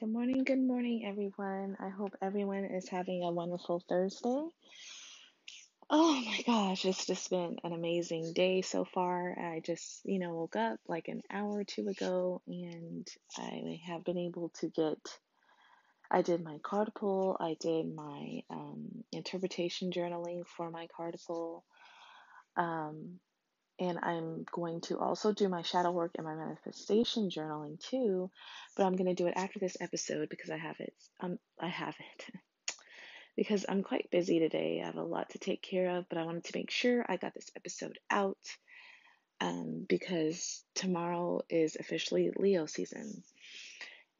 Good morning, good morning, everyone. I hope everyone is having a wonderful Thursday. Oh my gosh, it's just been an amazing day so far. I just, you know, woke up like an hour or two ago and I have been able to get, I did my card pull, I did my um, interpretation journaling for my card pull. Um, and I'm going to also do my shadow work and my manifestation journaling too, but I'm going to do it after this episode because I have it. Um, I have it. because I'm quite busy today. I have a lot to take care of, but I wanted to make sure I got this episode out um, because tomorrow is officially Leo season.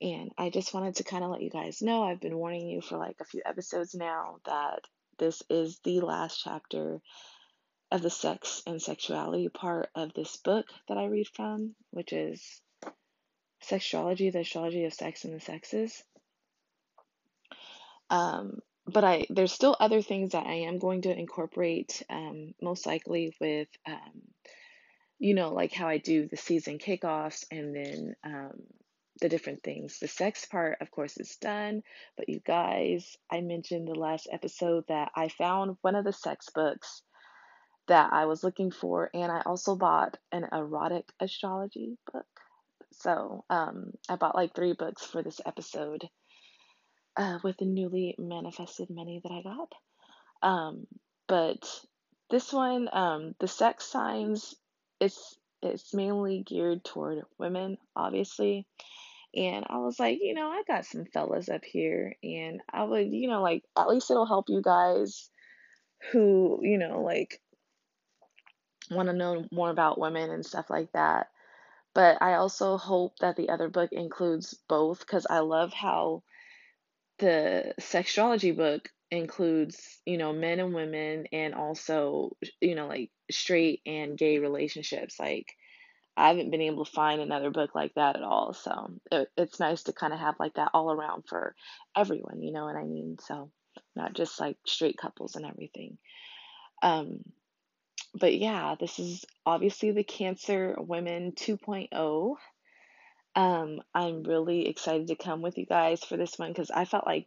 And I just wanted to kind of let you guys know I've been warning you for like a few episodes now that this is the last chapter of the sex and sexuality part of this book that I read from, which is Sexuality, the Astrology of Sex and the Sexes. Um, but I there's still other things that I am going to incorporate, um, most likely with, um, you know, like how I do the season kickoffs and then um, the different things. The sex part, of course, is done. But you guys, I mentioned the last episode that I found one of the sex books that I was looking for, and I also bought an erotic astrology book. So um, I bought like three books for this episode uh, with the newly manifested money that I got. Um, but this one, um, the sex signs, it's it's mainly geared toward women, obviously. And I was like, you know, I got some fellas up here, and I would, you know, like at least it'll help you guys who, you know, like want to know more about women and stuff like that. But I also hope that the other book includes both because I love how the sexuality book includes, you know, men and women and also, you know, like straight and gay relationships. Like, I haven't been able to find another book like that at all. So it, it's nice to kind of have like that all around for everyone, you know what I mean? So not just like straight couples and everything. Um, but yeah, this is obviously the Cancer Women 2.0. Um, I'm really excited to come with you guys for this one because I felt like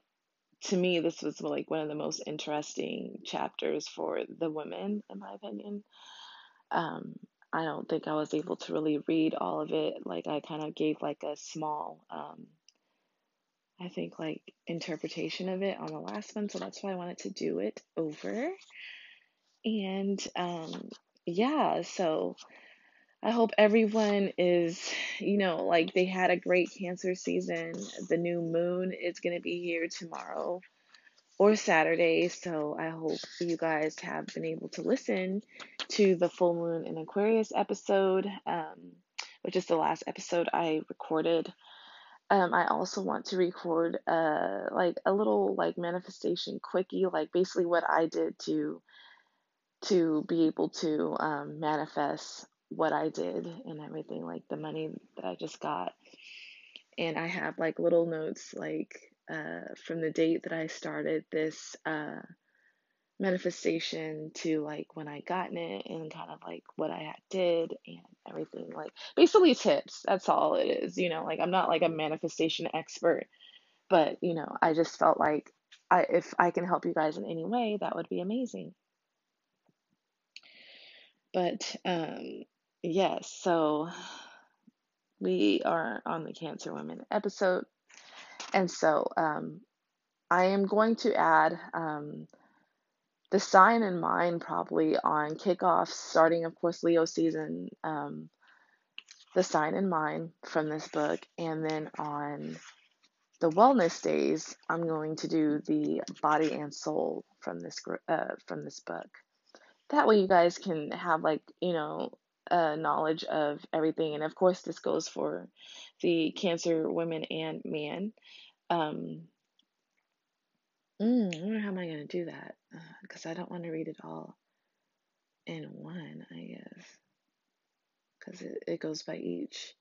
to me this was like one of the most interesting chapters for the women, in my opinion. Um, I don't think I was able to really read all of it. Like I kind of gave like a small, um, I think like interpretation of it on the last one, so that's why I wanted to do it over. And um, yeah, so I hope everyone is, you know, like they had a great cancer season. The new moon is going to be here tomorrow or Saturday. So I hope you guys have been able to listen to the full moon in Aquarius episode, um, which is the last episode I recorded. Um, I also want to record uh like a little like manifestation quickie, like basically what I did to to be able to um, manifest what I did and everything, like the money that I just got. And I have like little notes, like uh, from the date that I started this uh, manifestation to like when I gotten it and kind of like what I did and everything. Like basically tips. That's all it is. You know, like I'm not like a manifestation expert, but you know, I just felt like I if I can help you guys in any way, that would be amazing. But um, yes, so we are on the Cancer Women episode. And so um, I am going to add um, the sign in mind probably on kickoffs, starting, of course, Leo season, um, the sign in mind from this book. And then on the wellness days, I'm going to do the body and soul from this uh, from this book that way you guys can have like you know uh, knowledge of everything. And of course, this goes for the Cancer women and man. Um, mm, I wonder how am I going to do that because uh, I don't want to read it all in one, I guess, because it, it goes by each.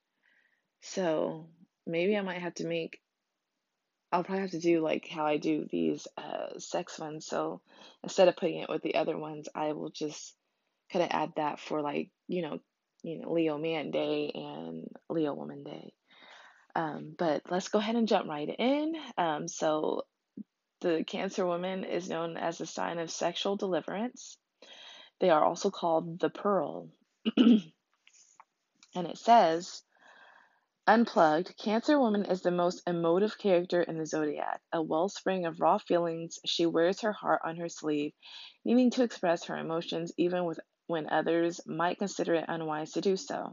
So maybe I might have to make I'll probably have to do like how I do these uh, sex ones. So instead of putting it with the other ones, I will just kind of add that for like you know, you know Leo Man Day and Leo Woman Day. Um, but let's go ahead and jump right in. Um, so the Cancer woman is known as a sign of sexual deliverance. They are also called the pearl. and it says Unplugged, Cancer Woman is the most emotive character in the zodiac. A wellspring of raw feelings, she wears her heart on her sleeve, needing to express her emotions even with, when others might consider it unwise to do so.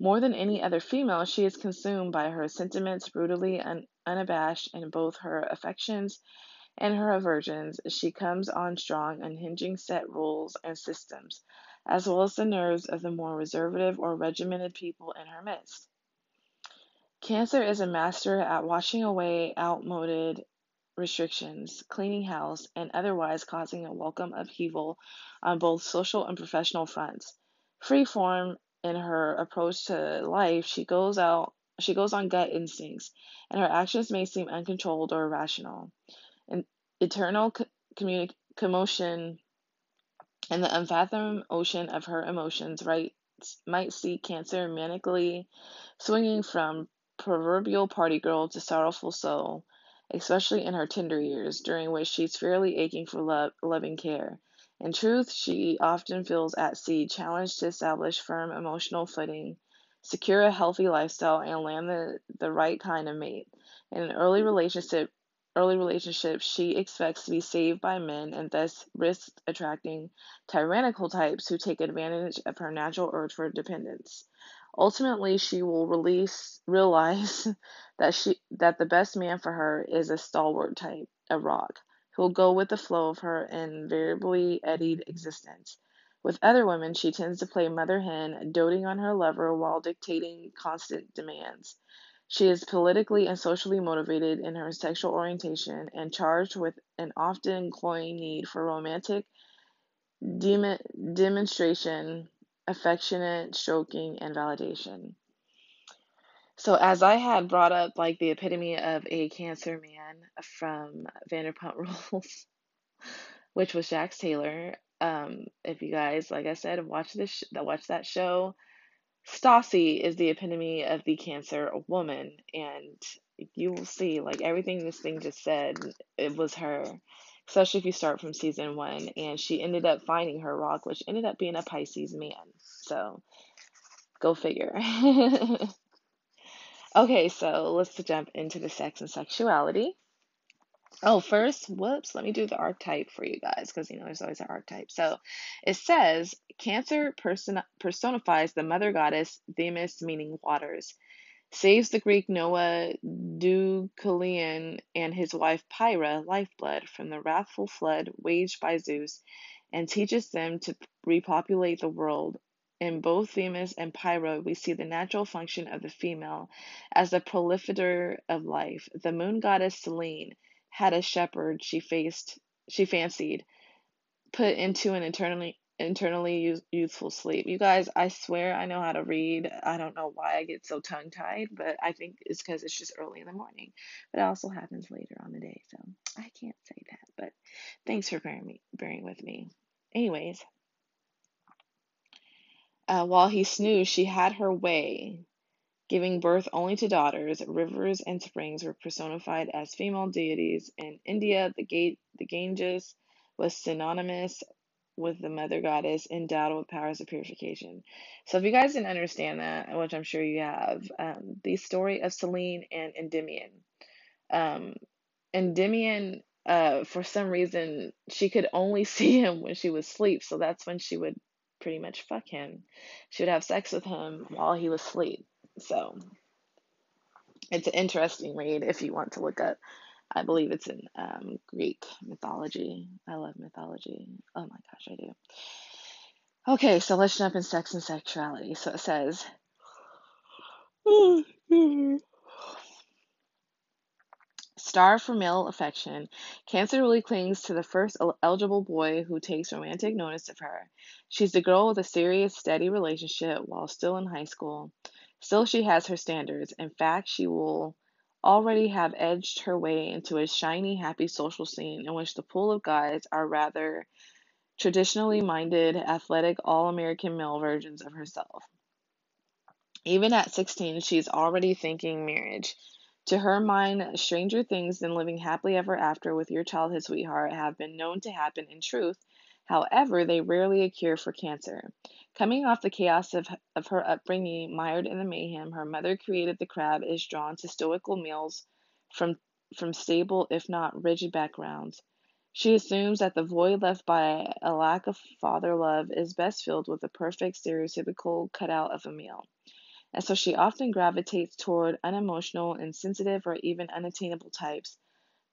More than any other female, she is consumed by her sentiments, brutally un- unabashed in both her affections and her aversions. She comes on strong, unhinging set rules and systems, as well as the nerves of the more reservative or regimented people in her midst. Cancer is a master at washing away outmoded restrictions, cleaning house, and otherwise causing a welcome upheaval on both social and professional fronts. Freeform in her approach to life, she goes out she goes on gut instincts, and her actions may seem uncontrolled or irrational. An eternal co- communi- commotion and the unfathomed ocean of her emotions right might see Cancer manically swinging from proverbial party girl to sorrowful soul, especially in her tender years, during which she's fairly aching for love, loving care. In truth, she often feels at sea, challenged to establish firm emotional footing, secure a healthy lifestyle, and land the, the right kind of mate. In an early relationship, early relationship, she expects to be saved by men and thus risks attracting tyrannical types who take advantage of her natural urge for dependence. Ultimately, she will release realize that she that the best man for her is a stalwart type, a rock, who'll go with the flow of her invariably eddied existence. With other women, she tends to play mother hen, doting on her lover while dictating constant demands. She is politically and socially motivated in her sexual orientation and charged with an often cloying need for romantic dem- demonstration affectionate stroking and validation. So, as I had brought up, like the epitome of a cancer man from Vanderpump Rules, which was Jax Taylor. Um, if you guys, like I said, watch this, watch that show. Stassi is the epitome of the cancer woman, and you will see, like everything this thing just said, it was her especially if you start from season one. And she ended up finding her rock, which ended up being a Pisces man. So go figure. okay, so let's jump into the sex and sexuality. Oh, first, whoops, let me do the archetype for you guys because you know there's always an archetype. So it says Cancer person- personifies the mother goddess Themis, meaning waters saves the Greek Noah Deucalion and his wife Pyrrha, Lifeblood, from the wrathful flood waged by Zeus, and teaches them to repopulate the world. In both Themis and Pyrrha, we see the natural function of the female as the proliferator of life. The moon goddess Selene had a shepherd she faced she fancied put into an eternally internally use, youthful sleep. You guys, I swear I know how to read. I don't know why I get so tongue tied, but I think it's because it's just early in the morning. But it also happens later on the day, so I can't say that. But thanks for bearing me bearing with me. Anyways, uh, while he snoozed, she had her way. Giving birth only to daughters, rivers and springs were personified as female deities. In India, the, gate, the Ganges was synonymous with the mother goddess endowed with powers of purification. So, if you guys didn't understand that, which I'm sure you have, um, the story of Selene and Endymion. Um, Endymion, uh, for some reason, she could only see him when she was asleep, so that's when she would pretty much fuck him. She would have sex with him while he was asleep. So, it's an interesting read if you want to look up I believe it's in um, Greek mythology. I love mythology. Oh my gosh, I do. Okay, so let's jump in sex and sexuality. So it says, Starved for male affection, Cancer really clings to the first eligible boy who takes romantic notice of her. She's the girl with a serious, steady relationship while still in high school. Still, she has her standards. In fact, she will already have edged her way into a shiny, happy social scene in which the pool of guys are rather traditionally minded, athletic, all American male versions of herself. Even at 16, she's already thinking marriage. To her mind, stranger things than living happily ever after with your childhood sweetheart have been known to happen in truth. However, they rarely a cure for cancer. Coming off the chaos of, of her upbringing, mired in the mayhem her mother created, the crab is drawn to stoical meals from, from stable, if not rigid, backgrounds. She assumes that the void left by a lack of father love is best filled with a perfect stereotypical cutout of a male and so she often gravitates toward unemotional, insensitive, or even unattainable types,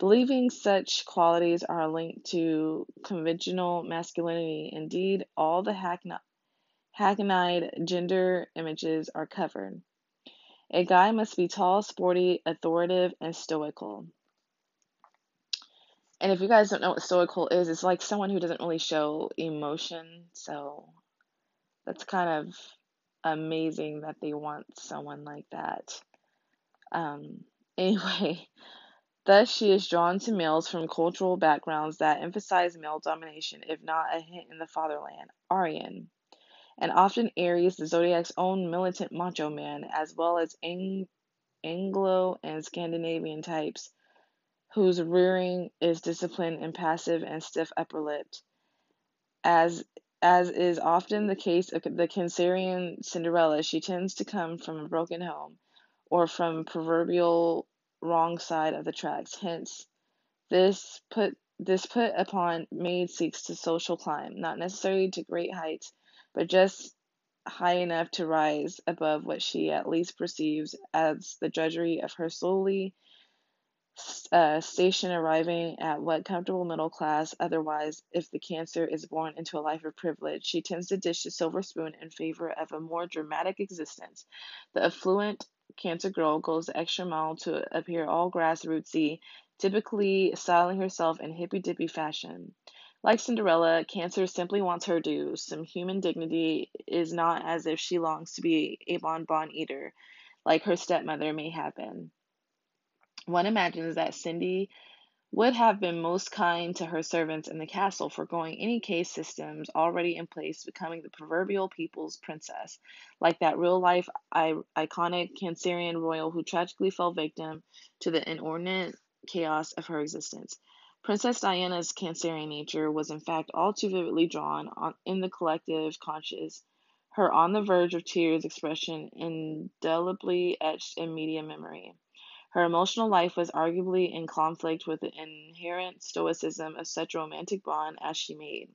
believing such qualities are linked to conventional masculinity. Indeed, all the hackneyed gender images are covered. A guy must be tall, sporty, authoritative, and stoical. And if you guys don't know what stoical is, it's like someone who doesn't really show emotion. So that's kind of amazing that they want someone like that. Um, anyway, thus she is drawn to males from cultural backgrounds that emphasize male domination, if not a hint in the fatherland, Aryan, and often Aries, the zodiac's own militant macho man, as well as Ang- Anglo and Scandinavian types, whose rearing is disciplined and passive and stiff upper lipped. As as is often the case of the Cancerian Cinderella, she tends to come from a broken home or from proverbial wrong side of the tracks. Hence, this put this put upon maid seeks to social climb, not necessarily to great heights, but just high enough to rise above what she at least perceives as the drudgery of her slowly uh, station arriving at what comfortable middle class otherwise if the cancer is born into a life of privilege she tends to dish the silver spoon in favor of a more dramatic existence the affluent cancer girl goes the extra mile to appear all grassrootsy typically styling herself in hippy dippy fashion like Cinderella, Cancer simply wants her due. Some human dignity is not as if she longs to be a bonbon eater, like her stepmother may have been. One imagines that Cindy would have been most kind to her servants in the castle, foregoing any case systems already in place, becoming the proverbial people's princess, like that real life iconic Cancerian royal who tragically fell victim to the inordinate chaos of her existence. Princess Diana's Cancerian nature was in fact all too vividly drawn on, in the collective conscious, her on the verge of tears expression indelibly etched in media memory. Her emotional life was arguably in conflict with the inherent stoicism of such romantic bond as she made.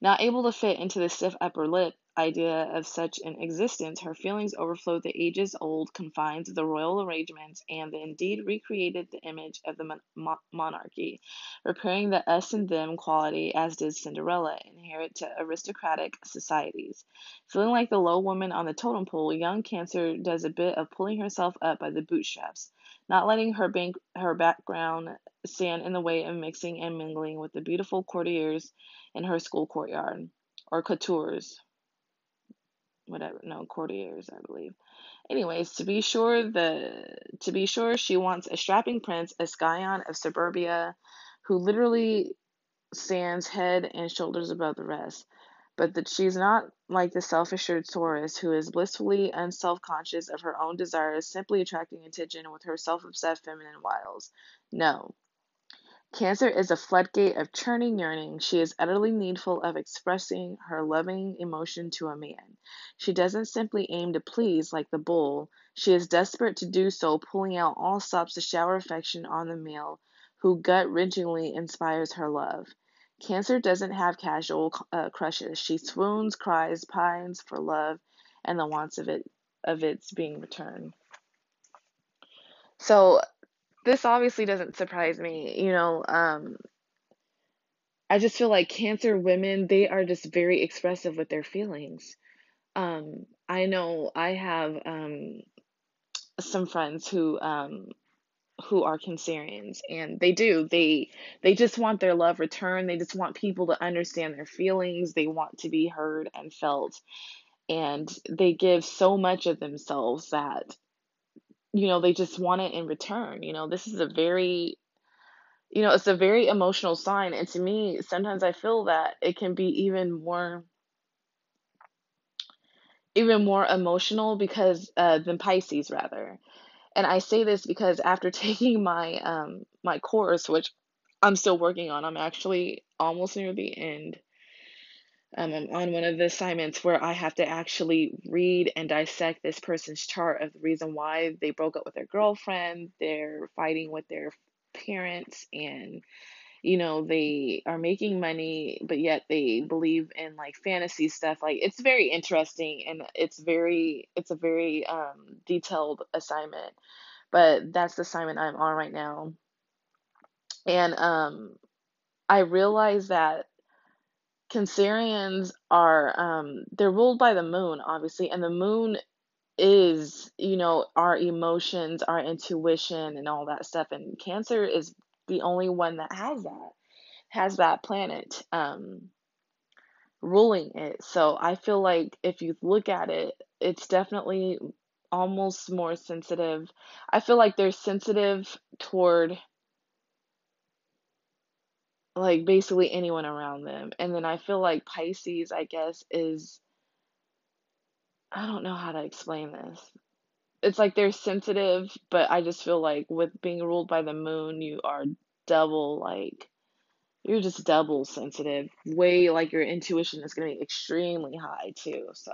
Not able to fit into the stiff upper lip idea of such an existence, her feelings overflowed the ages old confines of the royal arrangements and indeed recreated the image of the mon- monarchy, repairing the us and them quality as did Cinderella, inherent to aristocratic societies. Feeling like the low woman on the totem pole, young Cancer does a bit of pulling herself up by the bootstraps, not letting her, bank- her background stand in the way of mixing and mingling with the beautiful courtiers in her school courtyard, or coutures, whatever. No, courtiers, I believe. Anyways, to be sure, the to be sure, she wants a strapping prince, a scion of suburbia, who literally stands head and shoulders above the rest. But that she's not like the self assured Taurus who is blissfully unself conscious of her own desires, simply attracting attention with her self obsessed feminine wiles. No, Cancer is a floodgate of churning yearning. She is utterly needful of expressing her loving emotion to a man. She doesn't simply aim to please like the bull. She is desperate to do so, pulling out all stops to shower affection on the male who gut wrenchingly inspires her love. Cancer doesn't have casual uh, crushes. She swoons, cries, pines for love and the wants of it of its being returned. So this obviously doesn't surprise me. You know, um, I just feel like cancer women, they are just very expressive with their feelings. Um, I know I have um, some friends who um, who are cancerians and they do they they just want their love returned they just want people to understand their feelings they want to be heard and felt and they give so much of themselves that you know they just want it in return you know this is a very you know it's a very emotional sign and to me sometimes i feel that it can be even more even more emotional because uh, than pisces rather and I say this because after taking my um my course, which I'm still working on, I'm actually almost near the end. Um, I'm on one of the assignments where I have to actually read and dissect this person's chart of the reason why they broke up with their girlfriend, they're fighting with their parents, and you know they are making money but yet they believe in like fantasy stuff. Like it's very interesting and it's very it's a very um detailed assignment but that's the assignment I'm on right now. And um I realize that Cancerians are um they're ruled by the moon obviously and the moon is you know our emotions our intuition and all that stuff and cancer is the only one that has that has that planet um, ruling it. So I feel like if you look at it, it's definitely almost more sensitive. I feel like they're sensitive toward like basically anyone around them. And then I feel like Pisces, I guess, is I don't know how to explain this. It's like they're sensitive, but I just feel like with being ruled by the moon, you are double like you're just double sensitive. Way like your intuition is going to be extremely high too. So,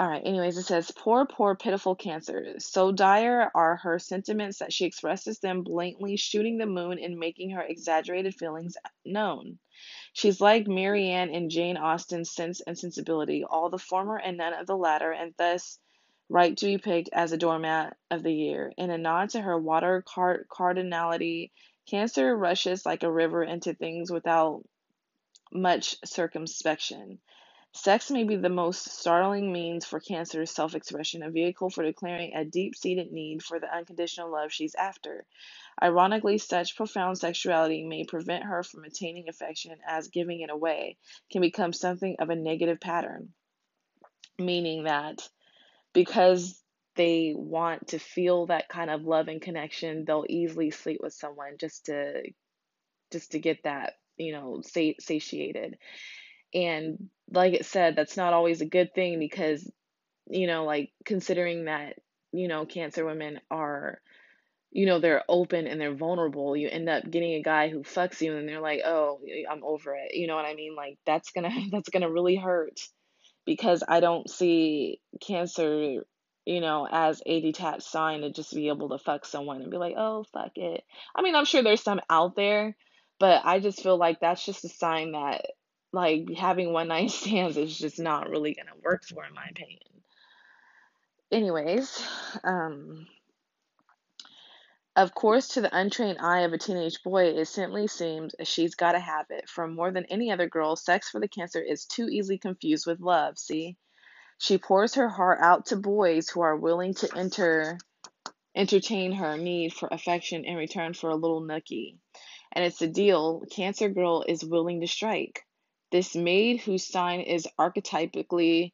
all right. Anyways, it says, poor, poor, pitiful cancer. So dire are her sentiments that she expresses them blatantly, shooting the moon and making her exaggerated feelings known. She's like Marianne in Jane Austen's Sense and Sensibility, all the former and none of the latter, and thus right to be picked as a doormat of the year. In a nod to her water card- cardinality Cancer rushes like a river into things without much circumspection. Sex may be the most startling means for Cancer's self expression, a vehicle for declaring a deep seated need for the unconditional love she's after. Ironically, such profound sexuality may prevent her from attaining affection, as giving it away can become something of a negative pattern, meaning that because they want to feel that kind of love and connection, they'll easily sleep with someone just to just to get that, you know, satiated. And like it said, that's not always a good thing because, you know, like considering that, you know, cancer women are you know they're open and they're vulnerable you end up getting a guy who fucks you and they're like oh i'm over it you know what i mean like that's gonna that's gonna really hurt because i don't see cancer you know, as a detached sign to just be able to fuck someone and be like, oh, fuck it. I mean, I'm sure there's some out there, but I just feel like that's just a sign that, like, having one night stands is just not really to work for, in my opinion. Anyways, um, of course, to the untrained eye of a teenage boy, it simply seems she's got to have it. For more than any other girl, sex for the cancer is too easily confused with love, see? She pours her heart out to boys who are willing to enter entertain her need for affection in return for a little nookie. And it's a deal Cancer Girl is willing to strike. This maid whose sign is archetypically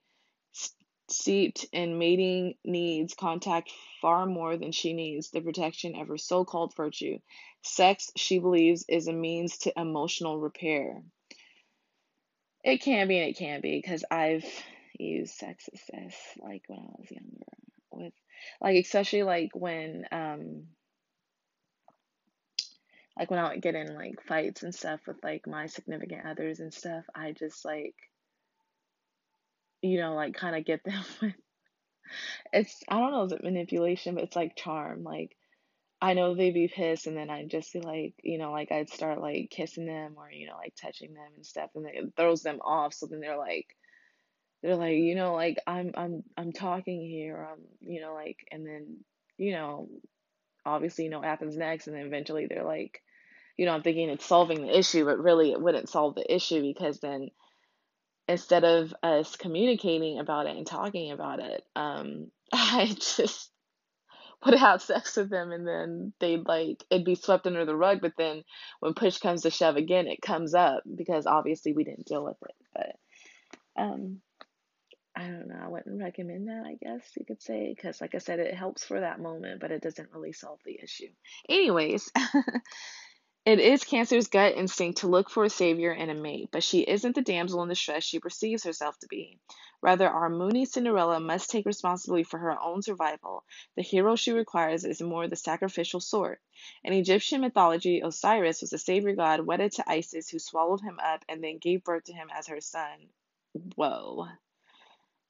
steeped in mating needs contact far more than she needs the protection of her so called virtue. Sex, she believes, is a means to emotional repair. It can be and it can be because I've used sexist as like when I was younger with like especially like when um like when I would get in like fights and stuff with like my significant others and stuff, I just like you know, like kind of get them with it's I don't know is it manipulation, but it's like charm. Like I know they'd be pissed and then I'd just be like, you know, like I'd start like kissing them or, you know, like touching them and stuff and it throws them off so then they're like they're like, you know, like I'm I'm I'm talking here, I'm you know, like and then, you know, obviously you know what happens next and then eventually they're like you know, I'm thinking it's solving the issue, but really it wouldn't solve the issue because then instead of us communicating about it and talking about it, um, I just would have sex with them and then they'd like it'd be swept under the rug. But then when push comes to shove again, it comes up because obviously we didn't deal with it. But um, I don't know. I wouldn't recommend that, I guess you could say, because, like I said, it helps for that moment, but it doesn't really solve the issue. Anyways, It is Cancer's gut instinct to look for a savior and a mate, but she isn't the damsel in distress she perceives herself to be. Rather, our moony Cinderella must take responsibility for her own survival. The hero she requires is more the sacrificial sort. In Egyptian mythology, Osiris was a savior god wedded to Isis who swallowed him up and then gave birth to him as her son. Whoa.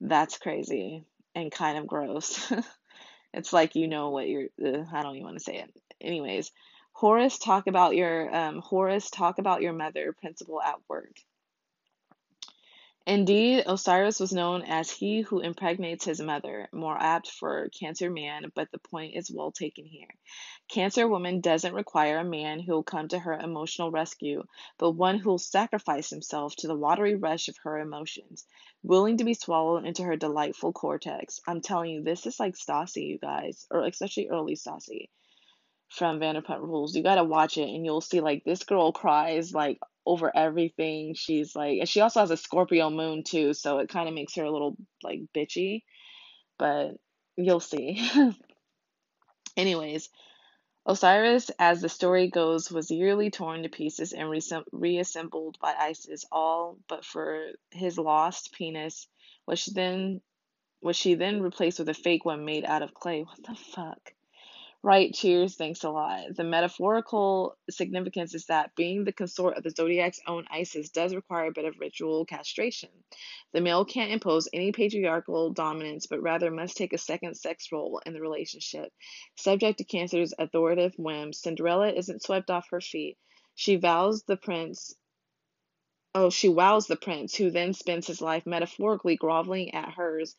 That's crazy and kind of gross. it's like you know what you're. Uh, I don't even want to say it. Anyways, Horace, talk about your um, Horace, talk about your mother. Principle at work. Indeed, Osiris was known as he who impregnates his mother, more apt for Cancer man, but the point is well taken here. Cancer woman doesn't require a man who will come to her emotional rescue, but one who will sacrifice himself to the watery rush of her emotions, willing to be swallowed into her delightful cortex. I'm telling you, this is like Stassi, you guys, or especially early Stassi from Vanderpump Rules. You gotta watch it, and you'll see like this girl cries like over everything. She's like, and she also has a Scorpio moon too, so it kind of makes her a little like bitchy. But you'll see. Anyways, Osiris, as the story goes, was yearly torn to pieces and reassembled by Isis, all but for his lost penis, which then which she then replaced with a fake one made out of clay. What the fuck? Right, cheers, thanks a lot. The metaphorical significance is that being the consort of the zodiac's own Isis does require a bit of ritual castration. The male can't impose any patriarchal dominance, but rather must take a second sex role in the relationship. Subject to Cancer's authoritative whims, Cinderella isn't swept off her feet. She vows the prince Oh, she wows the prince, who then spends his life metaphorically groveling at hers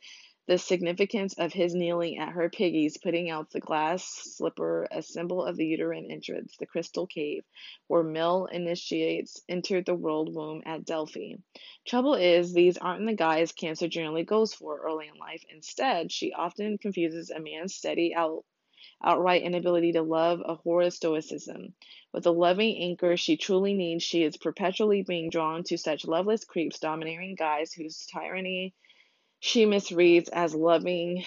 the significance of his kneeling at her piggies, putting out the glass slipper, a symbol of the uterine entrance, the crystal cave, where male initiates entered the world womb at Delphi. Trouble is, these aren't the guys Cancer generally goes for early in life. Instead, she often confuses a man's steady out outright inability to love a horror stoicism. With the loving anchor she truly needs, she is perpetually being drawn to such loveless creeps, domineering guys whose tyranny she misreads as loving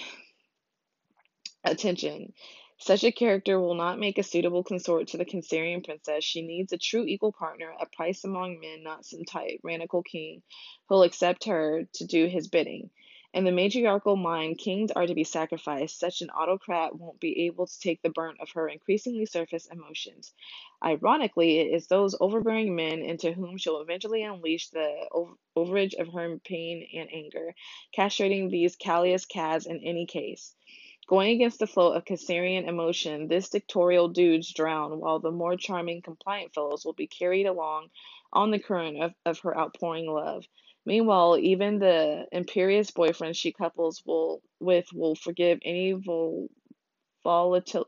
attention. Such a character will not make a suitable consort to the Cancerian princess. She needs a true equal partner, a price among men, not some tyrannical king who'll accept her to do his bidding. In the matriarchal mind, kings are to be sacrificed. Such an autocrat won't be able to take the burnt of her increasingly surface emotions. Ironically, it is those overbearing men into whom she'll eventually unleash the overage of her pain and anger, castrating these callous cads in any case. Going against the flow of Cancerian emotion, this dictatorial dudes drown, while the more charming, compliant fellows will be carried along on the current of, of her outpouring love. Meanwhile, even the imperious boyfriend she couples will with will forgive any vol- volatil-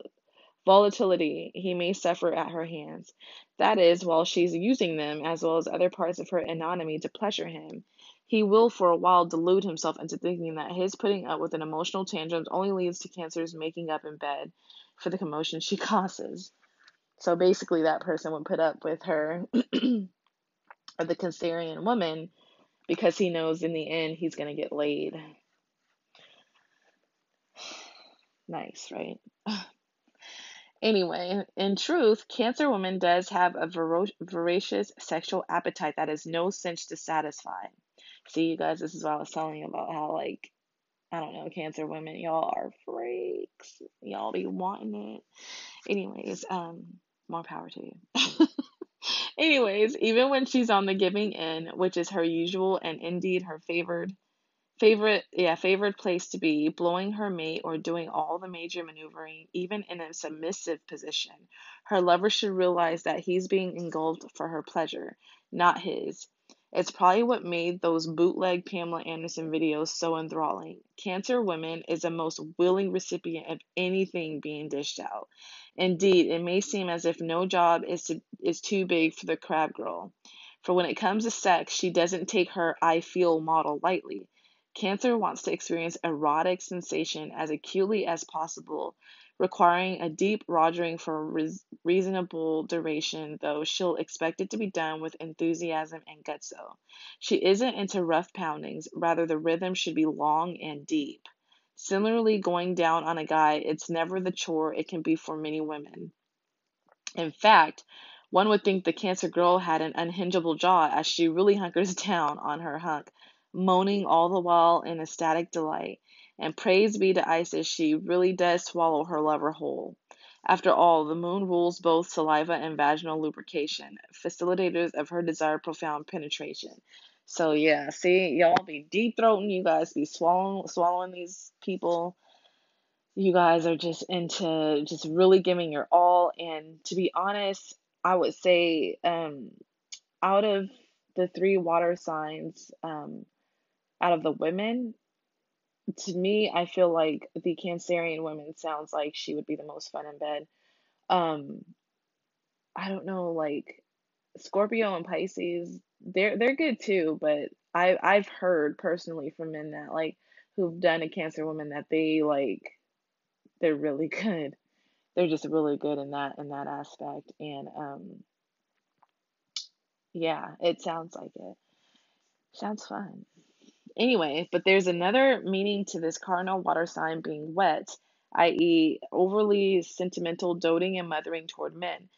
volatility he may suffer at her hands. That is, while she's using them, as well as other parts of her anatomy, to pleasure him. He will for a while delude himself into thinking that his putting up with an emotional tantrum only leads to Cancer's making up in bed for the commotion she causes. So basically, that person would put up with her, or the Cancerian woman, because he knows in the end he's going to get laid. nice, right? anyway, in truth, Cancer woman does have a voracious sexual appetite that is no cinch to satisfy. See, you guys, this is what I was telling you about how, like, I don't know, Cancer women, y'all are freaks. Y'all be wanting it. Anyways, um, more power to you. Anyways, even when she's on the giving end, which is her usual and indeed her favored favorite yeah, favorite place to be, blowing her mate or doing all the major maneuvering, even in a submissive position, her lover should realize that he's being engulfed for her pleasure, not his. It's probably what made those bootleg Pamela Anderson videos so enthralling. Cancer Women is a most willing recipient of anything being dished out. Indeed, it may seem as if no job is, to, is too big for the crab girl. For when it comes to sex, she doesn't take her I feel model lightly. Cancer wants to experience erotic sensation as acutely as possible, requiring a deep rogering for a reasonable duration, though she'll expect it to be done with enthusiasm and gutso. She isn't into rough poundings, rather, the rhythm should be long and deep. Similarly, going down on a guy, it's never the chore it can be for many women. In fact, one would think the cancer girl had an unhingeable jaw as she really hunkers down on her hunk moaning all the while in ecstatic delight. And praise be to Isis, she really does swallow her lover whole. After all, the moon rules both saliva and vaginal lubrication, facilitators of her desired profound penetration. So yeah, see, y'all be deep throating, you guys be swallowing swallowing these people. You guys are just into just really giving your all. And to be honest, I would say um out of the three water signs, um, out of the women, to me, I feel like the Cancerian woman sounds like she would be the most fun in bed. Um, I don't know, like Scorpio and Pisces, they're they're good too, but I I've heard personally from men that like who've done a Cancer woman that they like they're really good. They're just really good in that in that aspect, and um, yeah, it sounds like it. Sounds fun. Anyway, but there's another meaning to this cardinal water sign being wet, i.e., overly sentimental, doting, and mothering toward men.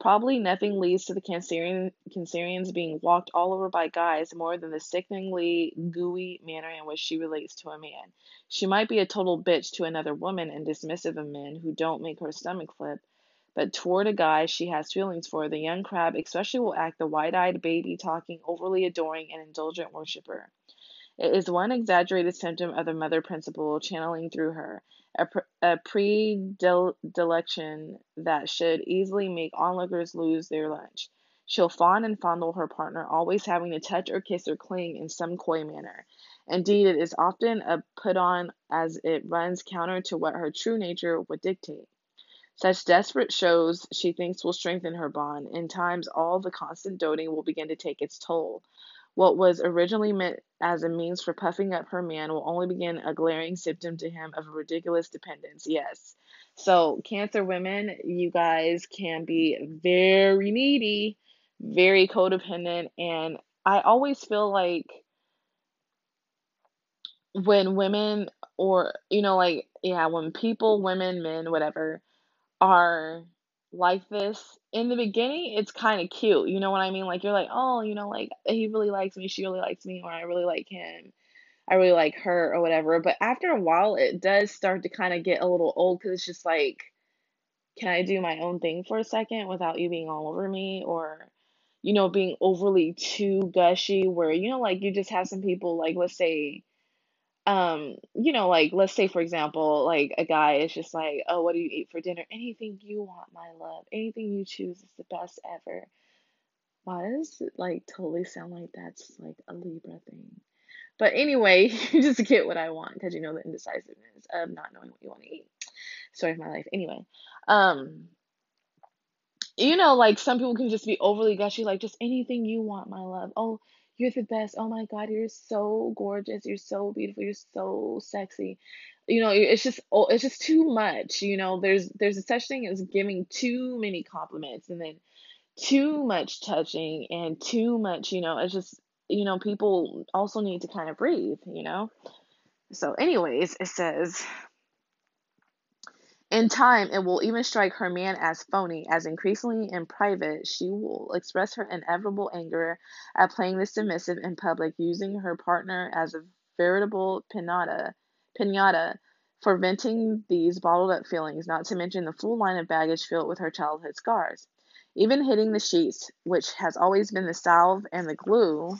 Probably nothing leads to the Cancerian, Cancerians being walked all over by guys more than the sickeningly gooey manner in which she relates to a man. She might be a total bitch to another woman and dismissive of men who don't make her stomach flip, but toward a guy she has feelings for, the young crab especially will act the wide eyed, baby talking, overly adoring, and indulgent worshiper. It is one exaggerated symptom of the mother principle channeling through her, a, a predilection that should easily make onlookers lose their lunch. She'll fawn and fondle her partner, always having to touch or kiss or cling in some coy manner. Indeed, it is often a put on as it runs counter to what her true nature would dictate. Such desperate shows she thinks will strengthen her bond. In times, all the constant doting will begin to take its toll. What was originally meant as a means for puffing up her man will only begin a glaring symptom to him of a ridiculous dependence. Yes. So, Cancer women, you guys can be very needy, very codependent, and I always feel like when women or you know like yeah when people women men whatever are like this in the beginning it's kind of cute you know what i mean? Like you're like oh you know like he really likes me she really likes me or i really like him i really like her or whatever. But after a while it does start to kind of get a little old because it's just like can i do my own thing for a second without you being all over me? Or you know being overly too gushy where you know like you just have some people like let's say um, you know, like let's say for example, like a guy is just like, "Oh, what do you eat for dinner?" Anything you want, my love. Anything you choose is the best ever. Why does it like totally sound like that's like a Libra thing? But anyway, you just get what I want because you know the indecisiveness of not knowing what you want to eat. Story of my life. Anyway, um, you know, like some people can just be overly gushy, like just anything you want, my love. Oh, you're the best. Oh my God, you're so gorgeous. You're so beautiful. You're so sexy. You know, it's just oh, it's just too much. You know, there's there's a such thing as giving too many compliments and then too much touching and too much, you know, it's just you know, people also need to kind of breathe, you know. So anyways, it says in time, it will even strike her man as phony, as increasingly in private she will express her inevitable anger at playing the submissive in public, using her partner as a veritable pinata, pinata for venting these bottled up feelings, not to mention the full line of baggage filled with her childhood scars. Even hitting the sheets, which has always been the salve and the glue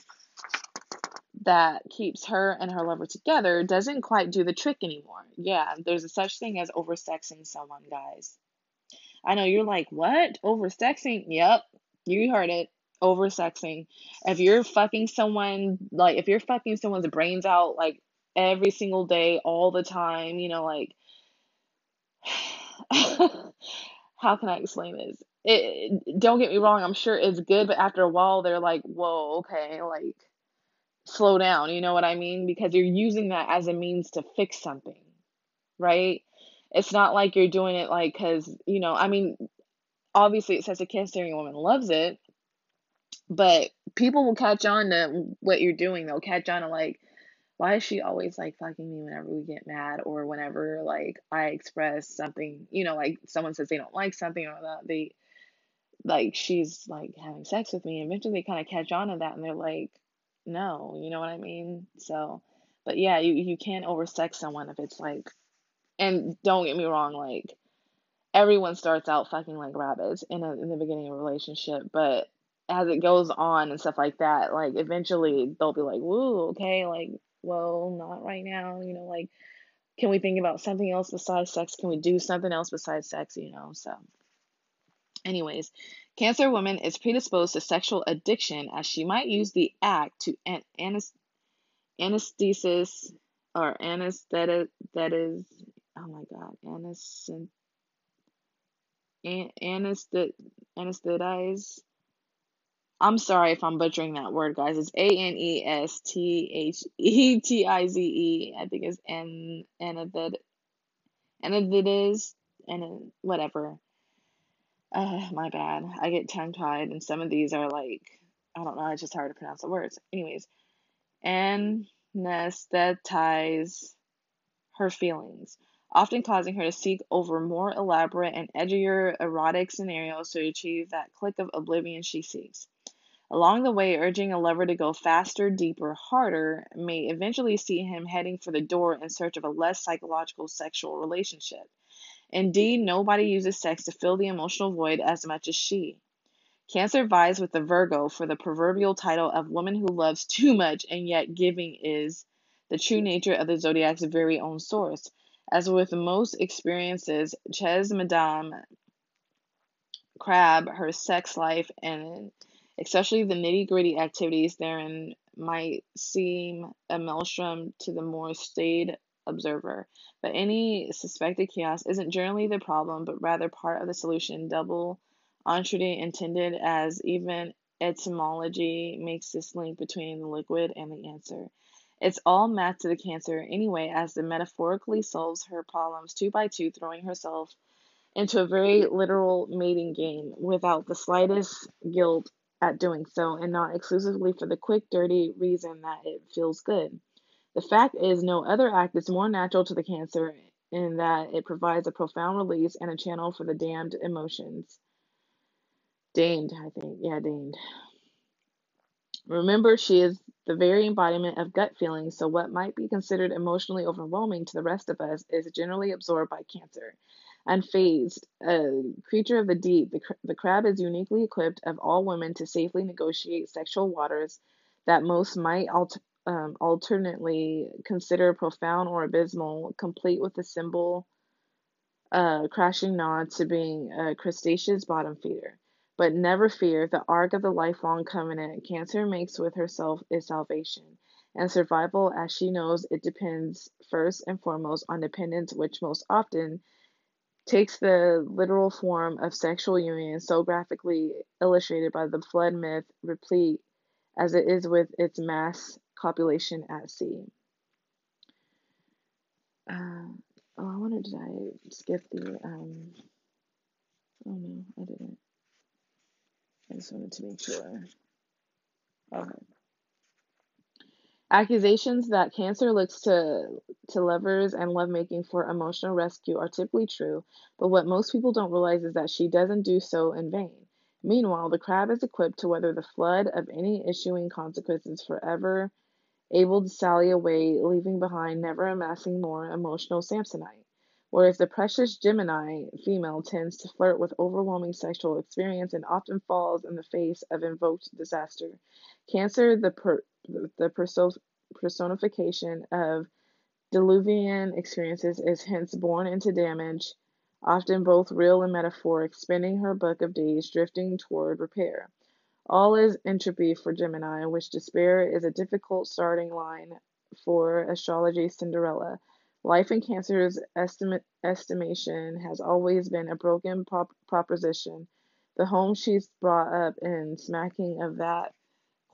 that keeps her and her lover together doesn't quite do the trick anymore. Yeah, there's a such thing as oversexing someone, guys. I know you're like, what? Oversexing? Yep, you heard it. Oversexing. If you're fucking someone, like, if you're fucking someone's brains out, like, every single day, all the time, you know, like, how can I explain this? It, it- don't get me wrong, I'm sure it's good, but after a while, they're like, whoa, okay, like, slow down, you know what I mean? Because you're using that as a means to fix something, right? It's not like you're doing it like, because, you know, I mean, obviously it says a cancerian woman loves it, but people will catch on to what you're doing. They'll catch on to like, why is she always like fucking me whenever we get mad or whenever like I express something, you know, like someone says they don't like something or that they like she's like having sex with me. Eventually they kind of catch on to that and they're like, no, you know what I mean? So, but yeah, you you can't oversex someone if it's like, and don't get me wrong, like everyone starts out fucking like rabbits in a, in the beginning of a relationship, but as it goes on and stuff like that, like eventually they'll be like, woo, okay, like, well, not right now, you know, like, can we think about something else besides sex? Can we do something else besides sex, you know? So, anyways, Cancer woman is predisposed to sexual addiction as she might use the act to an- anes- anesthesis or anesthetic that is, oh my god, anesthet anesthetize. I'm sorry if I'm butchering that word, guys. It's A N E S T H E T I Z E. I think it's an anesthet anesthetize and whatever. Uh, my bad. I get tongue tied, and some of these are like I don't know. It's just hard to pronounce the words. Anyways, anesthetize her feelings, often causing her to seek over more elaborate and edgier erotic scenarios to achieve that click of oblivion she seeks. Along the way, urging a lover to go faster, deeper, harder may eventually see him heading for the door in search of a less psychological sexual relationship. Indeed, nobody uses sex to fill the emotional void as much as she. Cancer vies with the Virgo for the proverbial title of woman who loves too much and yet giving is the true nature of the zodiac's very own source. As with most experiences, Ches Madame Crab, her sex life, and especially the nitty gritty activities therein might seem a maelstrom to the more staid observer. But any suspected chaos isn't generally the problem, but rather part of the solution. Double entendre intended as even etymology makes this link between the liquid and the answer. It's all math to the cancer anyway, as the metaphorically solves her problems two by two, throwing herself into a very literal mating game without the slightest guilt at doing so, and not exclusively for the quick, dirty reason that it feels good. The fact is, no other act is more natural to the cancer in that it provides a profound release and a channel for the damned emotions. Damed, I think. Yeah, damed. Remember, she is the very embodiment of gut feelings, so what might be considered emotionally overwhelming to the rest of us is generally absorbed by Cancer. Unfazed, a creature of the deep, the, the crab is uniquely equipped of all women to safely negotiate sexual waters that most might alter, um, alternately consider profound or abysmal, complete with the symbol uh, crashing nod to being a crustaceous bottom feeder. But never fear, the ark of the lifelong covenant Cancer makes with herself is salvation. And survival, as she knows, it depends first and foremost on dependence, which most often takes the literal form of sexual union, so graphically illustrated by the flood myth, replete as it is with its mass copulation at sea. Uh, oh, I wanted did I skip the um oh no, I didn't. I just wanted to make sure. Okay. Accusations that cancer looks to to lovers and lovemaking for emotional rescue are typically true, but what most people don't realize is that she doesn't do so in vain. Meanwhile, the crab is equipped to weather the flood of any issuing consequences forever able to sally away, leaving behind never amassing more emotional Samsonite. Whereas the precious Gemini female tends to flirt with overwhelming sexual experience and often falls in the face of invoked disaster. Cancer, the per, the perso- personification of diluvian experiences, is hence born into damage, often both real and metaphoric, spending her book of days drifting toward repair. All is entropy for Gemini, which despair is a difficult starting line for astrology Cinderella. Life in Cancer's estimate, estimation has always been a broken prop, proposition. The home she's brought up in smacking of that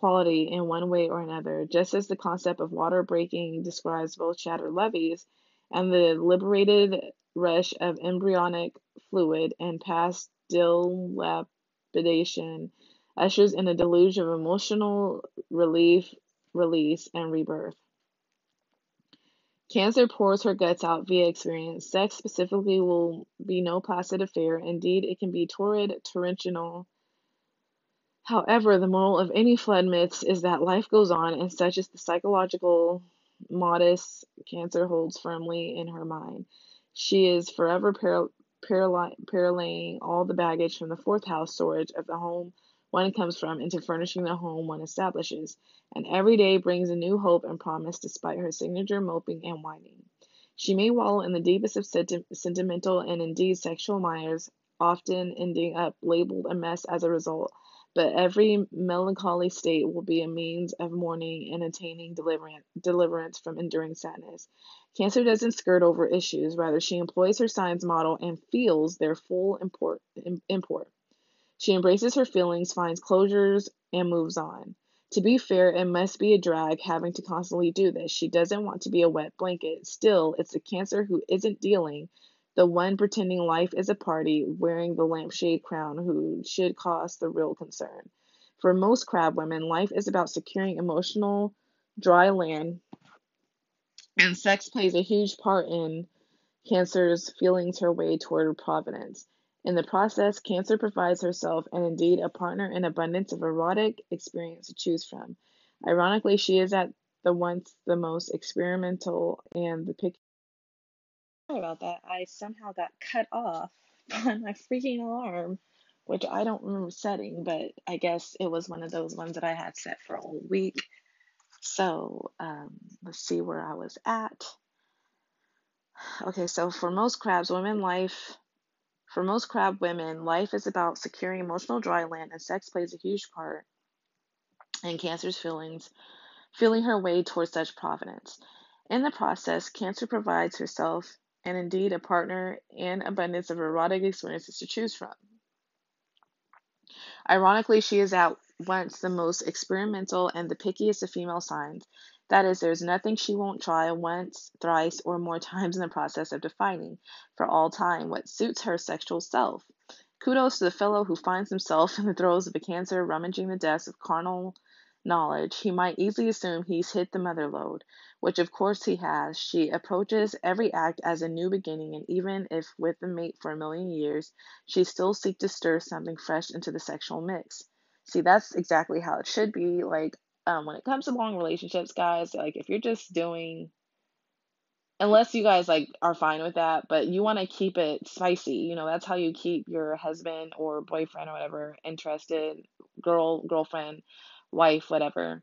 quality in one way or another, just as the concept of water breaking describes both shattered levees and the liberated rush of embryonic fluid and past dilapidation ushers in a deluge of emotional relief, release, and rebirth. Cancer pours her guts out via experience. Sex specifically will be no placid affair. Indeed, it can be torrid, torrential. However, the moral of any flood myths is that life goes on, and such is the psychological modest Cancer holds firmly in her mind. She is forever par- all the baggage from the fourth house storage of the home one comes from into furnishing the home one establishes, and every day brings a new hope and promise despite her signature moping and whining. She may wallow in the deepest of senti- sentimental and indeed sexual mires, often ending up labeled a mess as a result, but every melancholy state will be a means of mourning and attaining deliverance from enduring sadness. Cancer doesn't skirt over issues, rather, she employs her signs model and feels their full import. import. She embraces her feelings, finds closures, and moves on. To be fair, it must be a drag having to constantly do this. She doesn't want to be a wet blanket. Still, it's the cancer who isn't dealing, the one pretending life is a party, wearing the lampshade crown, who should cause the real concern. For most crab women, life is about securing emotional dry land, and sex plays a huge part in Cancer's feelings her way toward providence. In the process, Cancer provides herself and indeed a partner an abundance of erotic experience to choose from. Ironically, she is at the once the most experimental and the picky. Sorry about that. I somehow got cut off by my freaking alarm, which I don't remember setting, but I guess it was one of those ones that I had set for a whole week. So um, let's see where I was at. Okay, so for most crabs, women life for most crab women, life is about securing emotional dry land, and sex plays a huge part in Cancer's feelings, feeling her way towards such providence. In the process, Cancer provides herself and indeed a partner and abundance of erotic experiences to choose from. Ironically, she is at once the most experimental and the pickiest of female signs, that is, there is nothing she won't try once, thrice, or more times in the process of defining, for all time, what suits her sexual self. Kudos to the fellow who finds himself in the throes of a cancer rummaging the depths of carnal knowledge. He might easily assume he's hit the mother lode, which of course he has. She approaches every act as a new beginning, and even if with the mate for a million years, she still seeks to stir something fresh into the sexual mix. See, that's exactly how it should be. Like, um, when it comes to long relationships, guys, like if you're just doing, unless you guys like are fine with that, but you want to keep it spicy, you know, that's how you keep your husband or boyfriend or whatever interested, girl, girlfriend, wife, whatever.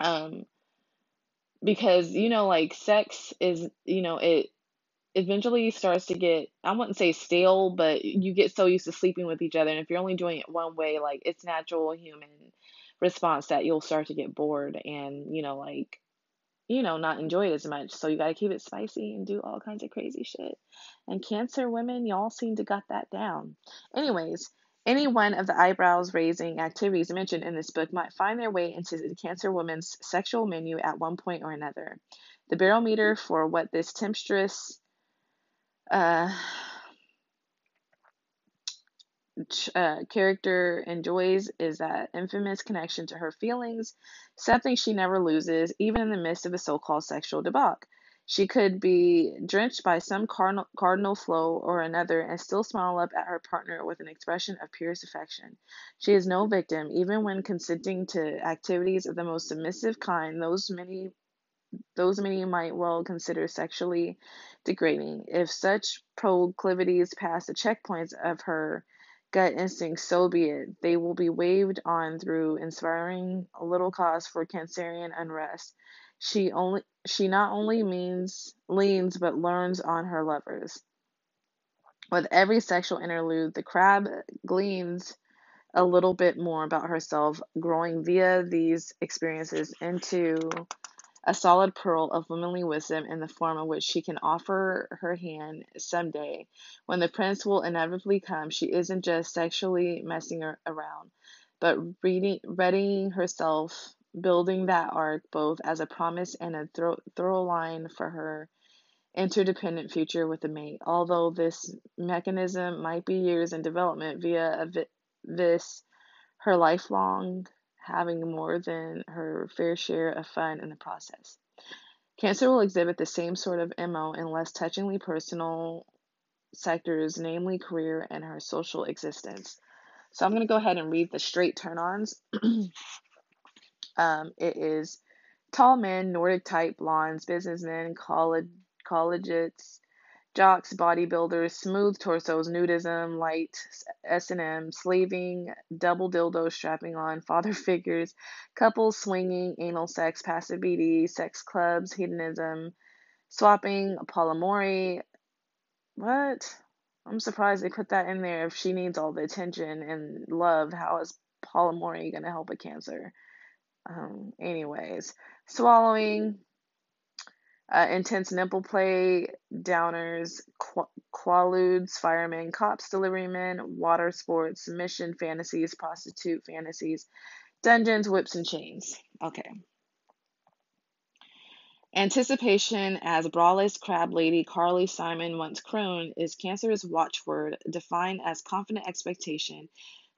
Um, because you know, like sex is, you know, it eventually starts to get I wouldn't say stale, but you get so used to sleeping with each other and if you're only doing it one way, like it's natural human response that you'll start to get bored and, you know, like you know, not enjoy it as much. So you got to keep it spicy and do all kinds of crazy shit. And cancer women, y'all seem to got that down. Anyways, any one of the eyebrows raising activities mentioned in this book might find their way into the cancer woman's sexual menu at one point or another. The barometer for what this tempestuous uh, uh, character enjoys is that infamous connection to her feelings, something she never loses, even in the midst of a so called sexual debauch. She could be drenched by some cardinal, cardinal flow or another and still smile up at her partner with an expression of purest affection. She is no victim, even when consenting to activities of the most submissive kind. Those many those many might well consider sexually degrading. If such proclivities pass the checkpoints of her gut instincts, so be it. They will be waved on through inspiring a little cause for Cancerian unrest. She only she not only means leans but learns on her lovers. With every sexual interlude, the crab gleans a little bit more about herself, growing via these experiences into a solid pearl of womanly wisdom in the form of which she can offer her hand someday. When the prince will inevitably come, she isn't just sexually messing around, but reading, readying herself, building that arc both as a promise and a throw, throw line for her interdependent future with a mate. Although this mechanism might be years in development via a, this her lifelong having more than her fair share of fun in the process. Cancer will exhibit the same sort of MO in less touchingly personal sectors, namely career and her social existence. So I'm going to go ahead and read the straight turn ons. um, it is tall men, Nordic type blondes, businessmen, college, collegiates, jocks, bodybuilders, smooth torsos, nudism, light S&M, slaving, double dildo strapping on, father figures, couples swinging, anal sex, passive BD, sex clubs, hedonism, swapping, polyamory. What? I'm surprised they put that in there if she needs all the attention and love. How is polyamory going to help a cancer? Um, anyways, swallowing, uh, intense nipple play, downers, qu- quaaludes, firemen, cops, deliverymen, water sports, mission fantasies, prostitute fantasies, dungeons, whips, and chains. Okay. Anticipation, as braless crab lady Carly Simon once crooned, is Cancer's watchword, defined as confident expectation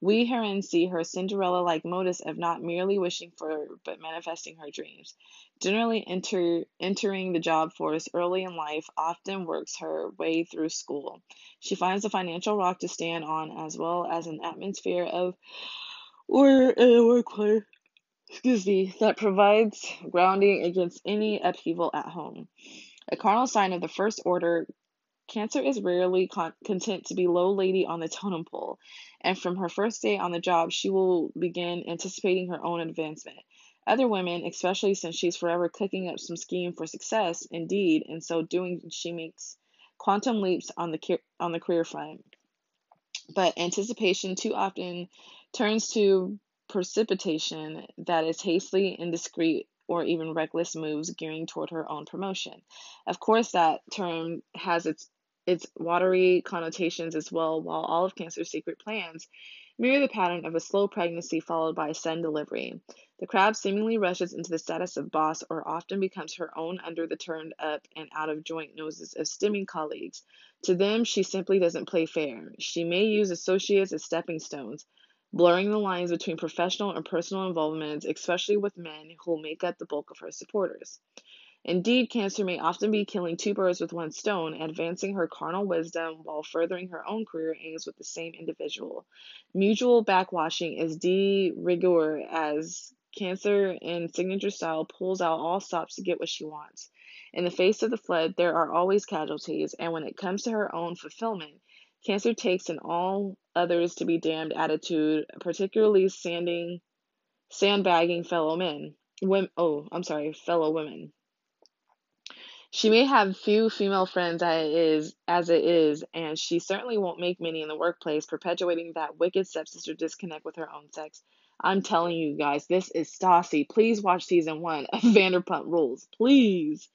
we herein see her Cinderella like modus of not merely wishing for but manifesting her dreams. Generally enter, entering the job force early in life often works her way through school. She finds a financial rock to stand on as well as an atmosphere of order in the uh, workplace excuse me, that provides grounding against any upheaval at home. A cardinal sign of the first order Cancer is rarely con- content to be low lady on the totem pole, and from her first day on the job, she will begin anticipating her own advancement. Other women, especially since she's forever cooking up some scheme for success, indeed, in so doing, she makes quantum leaps on the on the career front. But anticipation too often turns to precipitation that is hastily indiscreet or even reckless moves gearing toward her own promotion. Of course, that term has its its watery connotations as well, while all of Cancer's secret plans mirror the pattern of a slow pregnancy followed by a sudden delivery. The crab seemingly rushes into the status of boss or often becomes her own under the turned up and out of joint noses of stimming colleagues. To them, she simply doesn't play fair. She may use associates as stepping stones, blurring the lines between professional and personal involvements, especially with men who make up the bulk of her supporters. Indeed, Cancer may often be killing two birds with one stone, advancing her carnal wisdom while furthering her own career aims with the same individual. Mutual backwashing is de rigueur as Cancer in signature style pulls out all stops to get what she wants. In the face of the flood, there are always casualties, and when it comes to her own fulfillment, Cancer takes an all others to be damned attitude, particularly sanding, sandbagging fellow men. Oh, I'm sorry, fellow women. She may have few female friends as it is, as it is, and she certainly won't make many in the workplace, perpetuating that wicked stepsister disconnect with her own sex. I'm telling you guys, this is Stassi. Please watch season one of Vanderpump Rules. Please.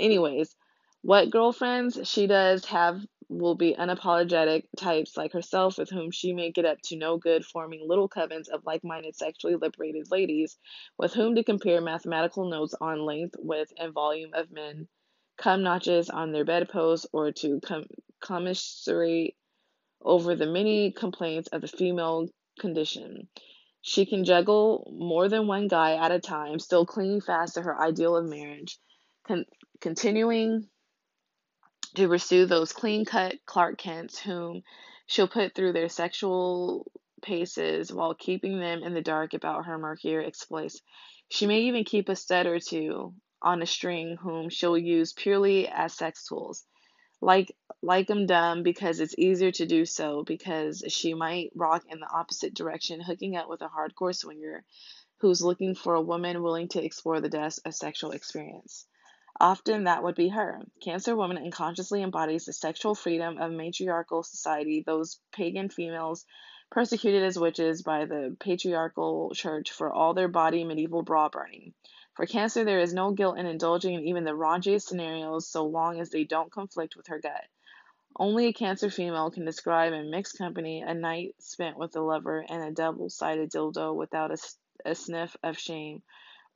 Anyways, what girlfriends she does have will be unapologetic types like herself with whom she may get up to no good, forming little covens of like minded, sexually liberated ladies with whom to compare mathematical notes on length, width, and volume of men cum notches on their bedposts or to com- commiserate over the many complaints of the female condition. She can juggle more than one guy at a time, still clinging fast to her ideal of marriage, con- continuing to pursue those clean cut Clark Kents whom she'll put through their sexual paces while keeping them in the dark about her murkier exploits. She may even keep a stud or two on a string whom she'll use purely as sex tools. Like like I'm dumb because it's easier to do so because she might rock in the opposite direction, hooking up with a hardcore swinger who's looking for a woman willing to explore the depths of sexual experience. Often that would be her. Cancer woman unconsciously embodies the sexual freedom of matriarchal society, those pagan females persecuted as witches by the patriarchal church for all their body medieval bra burning. For Cancer, there is no guilt in indulging in even the raunchiest scenarios so long as they don't conflict with her gut. Only a Cancer female can describe in mixed company a night spent with a lover and a double sided dildo without a, a sniff of shame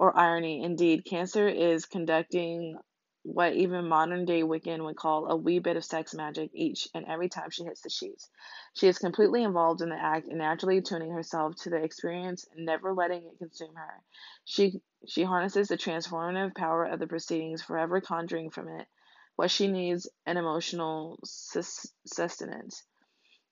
or irony. Indeed, Cancer is conducting what even modern day Wiccan would call a wee bit of sex magic each and every time she hits the sheets. She is completely involved in the act and naturally tuning herself to the experience and never letting it consume her. She she harnesses the transformative power of the proceedings, forever conjuring from it what she needs an emotional sustenance.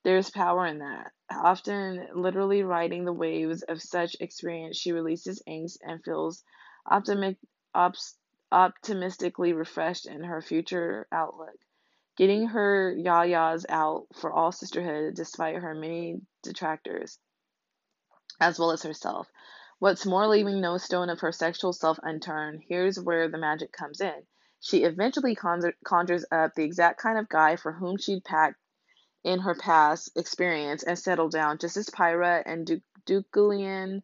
There's power in that. Often, literally riding the waves of such experience, she releases angst and feels optimic, ops, optimistically refreshed in her future outlook. Getting her yayas out for all sisterhood despite her many detractors, as well as herself. What's more, leaving no stone of her sexual self unturned, here's where the magic comes in. She eventually conjures up the exact kind of guy for whom she'd packed in her past experience and settled down, just as Pyrrha and du-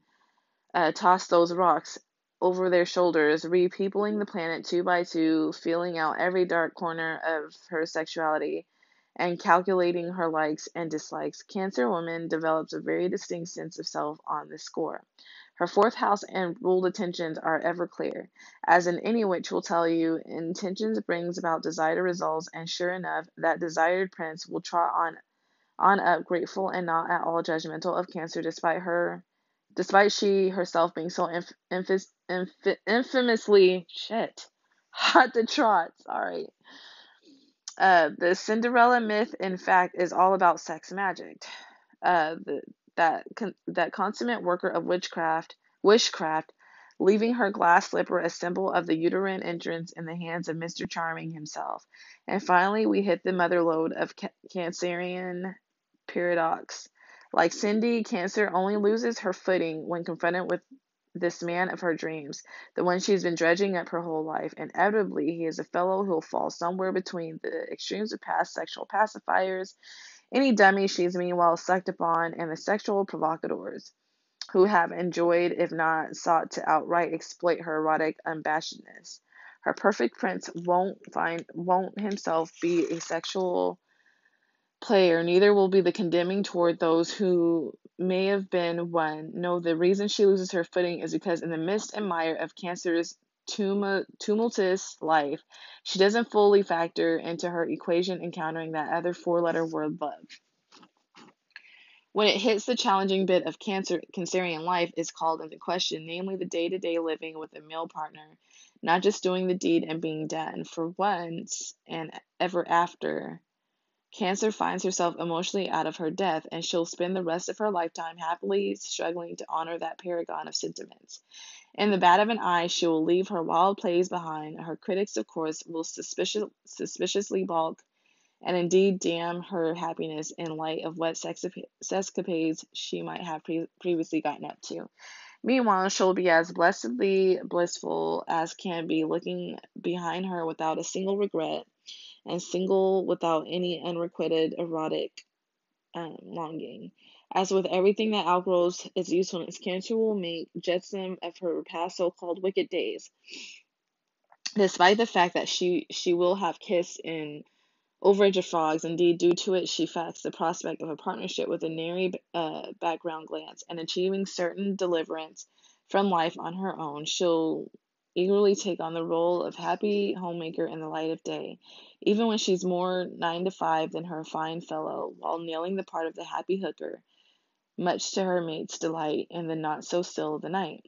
uh, tossed those rocks over their shoulders, repeopling the planet two by two, feeling out every dark corner of her sexuality and calculating her likes and dislikes. Cancer woman develops a very distinct sense of self on this score. Her fourth house and ruled attentions are ever clear. As in any witch will tell you, intentions brings about desired results, and sure enough, that desired prince will trot on on up, grateful and not at all judgmental of Cancer, despite her, despite she herself being so inf- inf- inf- infamously shit hot to trot. Sorry. Uh, the Cinderella myth, in fact, is all about sex magic. Uh, the that con- that consummate worker of witchcraft, wishcraft, leaving her glass slipper a symbol of the uterine entrance in the hands of Mr. Charming himself. And finally, we hit the mother lode of ca- Cancerian paradox. Like Cindy, Cancer only loses her footing when confronted with this man of her dreams, the one she's been dredging up her whole life. Inevitably, he is a fellow who'll fall somewhere between the extremes of past sexual pacifiers any dummy she's meanwhile sucked upon, and the sexual provocateurs who have enjoyed, if not sought to outright exploit her erotic unabashedness. Her perfect prince won't find won't himself be a sexual player, neither will be the condemning toward those who may have been one. No, the reason she loses her footing is because in the mist and mire of Cancer's tumultuous life, she doesn't fully factor into her equation encountering that other four letter word love. When it hits the challenging bit of cancer cancerian life is called into question, namely the day to day living with a male partner, not just doing the deed and being done. For once and ever after, Cancer finds herself emotionally out of her death, and she'll spend the rest of her lifetime happily struggling to honor that paragon of sentiments. In the bat of an eye, she will leave her wild plays behind. Her critics, of course, will suspicious, suspiciously balk and indeed damn her happiness in light of what sexcapades she might have pre- previously gotten up to. Meanwhile, she'll be as blessedly blissful as can be, looking behind her without a single regret and single without any unrequited erotic um, longing. As with everything that outgrows its usefulness, Cancer will make jetsam of her past so-called wicked days. Despite the fact that she she will have kissed in overage of frogs, indeed, due to it, she facts the prospect of a partnership with a nary uh, background glance and achieving certain deliverance from life on her own. She'll eagerly take on the role of happy homemaker in the light of day, even when she's more nine to five than her fine fellow, while nailing the part of the happy hooker much to her mate's delight in the not so still of the night.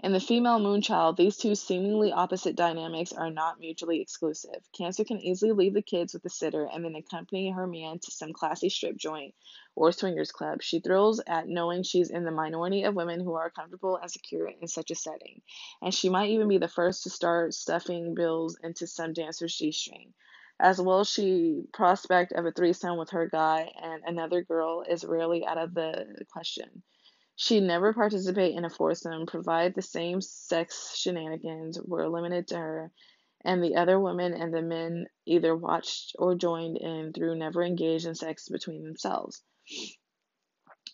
In the female moonchild, these two seemingly opposite dynamics are not mutually exclusive. Cancer can easily leave the kids with the sitter and then accompany her man to some classy strip joint or swingers club. She thrills at knowing she's in the minority of women who are comfortable and secure in such a setting, and she might even be the first to start stuffing bills into some dancer's G string. As well, she prospect of a threesome with her guy and another girl is rarely out of the question. She never participate in a foursome, provided the same sex shenanigans were limited to her, and the other women and the men either watched or joined in through never engaged in sex between themselves.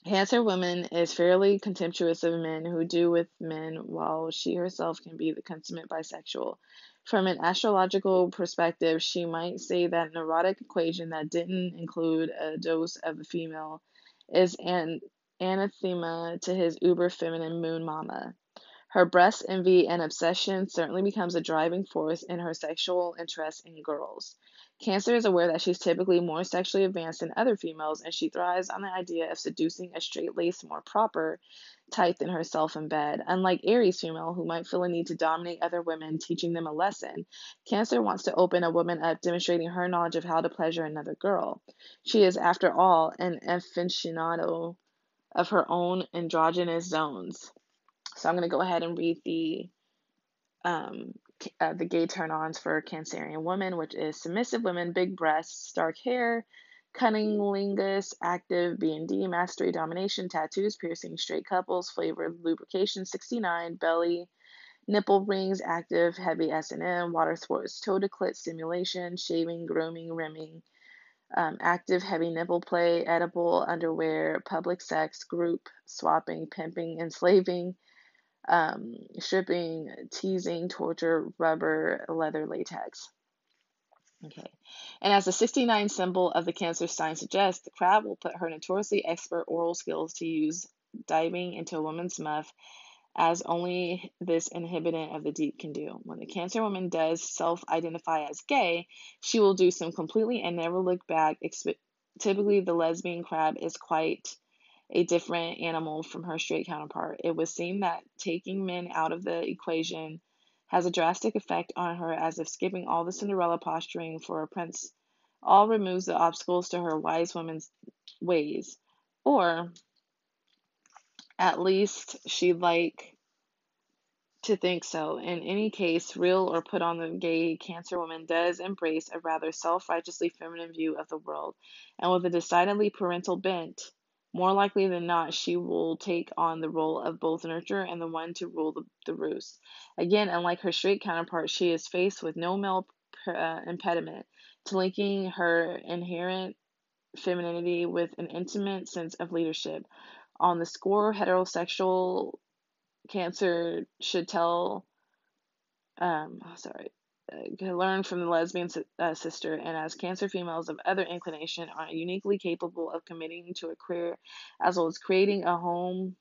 Cancer woman is fairly contemptuous of men who do with men, while she herself can be the consummate bisexual. From an astrological perspective, she might say that an erotic equation that didn't include a dose of the female is an anathema to his uber feminine moon mama. Her breast envy and obsession certainly becomes a driving force in her sexual interest in girls. Cancer is aware that she's typically more sexually advanced than other females, and she thrives on the idea of seducing a straight laced, more proper type than herself in bed. Unlike Aries female, who might feel a need to dominate other women, teaching them a lesson, Cancer wants to open a woman up, demonstrating her knowledge of how to pleasure another girl. She is, after all, an aficionado of her own androgynous zones. So I'm going to go ahead and read the um, uh, the gay turn-ons for Cancerian women, which is submissive women, big breasts, dark hair, cunning, lingus, active, B&D, mastery, domination, tattoos, piercing, straight couples, flavored lubrication, 69, belly, nipple rings, active, heavy S&M, water sports, toe to clit stimulation, shaving, grooming, rimming, um, active, heavy nipple play, edible, underwear, public sex, group, swapping, pimping, enslaving, um, stripping, teasing, torture, rubber, leather, latex. Okay. And as the 69 symbol of the Cancer sign suggests, the crab will put her notoriously expert oral skills to use diving into a woman's muff as only this inhibitant of the deep can do. When the Cancer woman does self identify as gay, she will do so completely and never look back. Typically, the lesbian crab is quite a different animal from her straight counterpart. It would seem that taking men out of the equation has a drastic effect on her, as if skipping all the Cinderella posturing for a prince all removes the obstacles to her wise woman's ways. Or at least she'd like to think so. In any case, real or put on the gay Cancer woman does embrace a rather self righteously feminine view of the world, and with a decidedly parental bent more likely than not, she will take on the role of both nurturer and the one to rule the, the roost. Again, unlike her straight counterpart, she is faced with no male uh, impediment to linking her inherent femininity with an intimate sense of leadership. On the score, heterosexual cancer should tell, um, oh, sorry, can learn from the lesbian uh, sister, and as cancer females of other inclination are uniquely capable of committing to a career as well as creating a home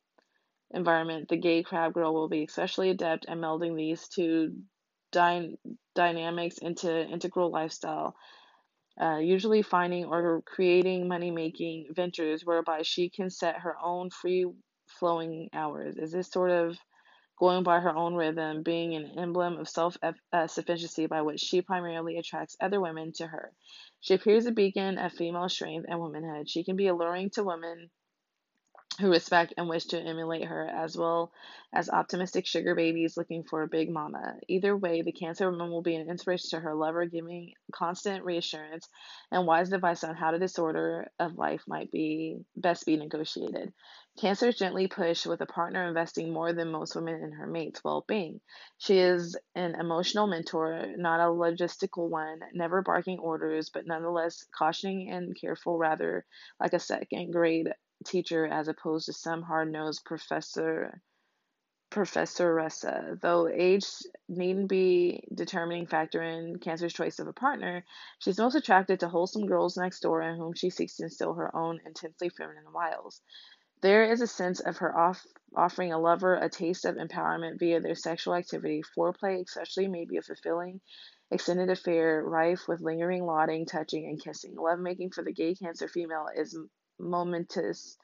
environment, the gay crab girl will be especially adept at melding these two dy- dynamics into integral lifestyle. Uh, usually finding or creating money making ventures whereby she can set her own free flowing hours. Is this sort of going by her own rhythm, being an emblem of self uh, sufficiency by which she primarily attracts other women to her. She appears a beacon of female strength and womanhood. She can be alluring to women who respect and wish to emulate her, as well as optimistic sugar babies looking for a big mama. Either way, the Cancer woman will be an inspiration to her lover, giving constant reassurance and wise advice on how the disorder of life might be best be negotiated. Cancer is gently pushed with a partner investing more than most women in her mate's well being. She is an emotional mentor, not a logistical one, never barking orders, but nonetheless cautioning and careful, rather like a second grade teacher as opposed to some hard nosed professor professoressa. Though age needn't be determining factor in Cancer's choice of a partner, she's most attracted to wholesome girls next door in whom she seeks to instill her own intensely feminine wiles. There is a sense of her off, offering a lover a taste of empowerment via their sexual activity. Foreplay, especially, may be a fulfilling, extended affair rife with lingering lauding, touching, and kissing. Lovemaking for the gay Cancer female is momentous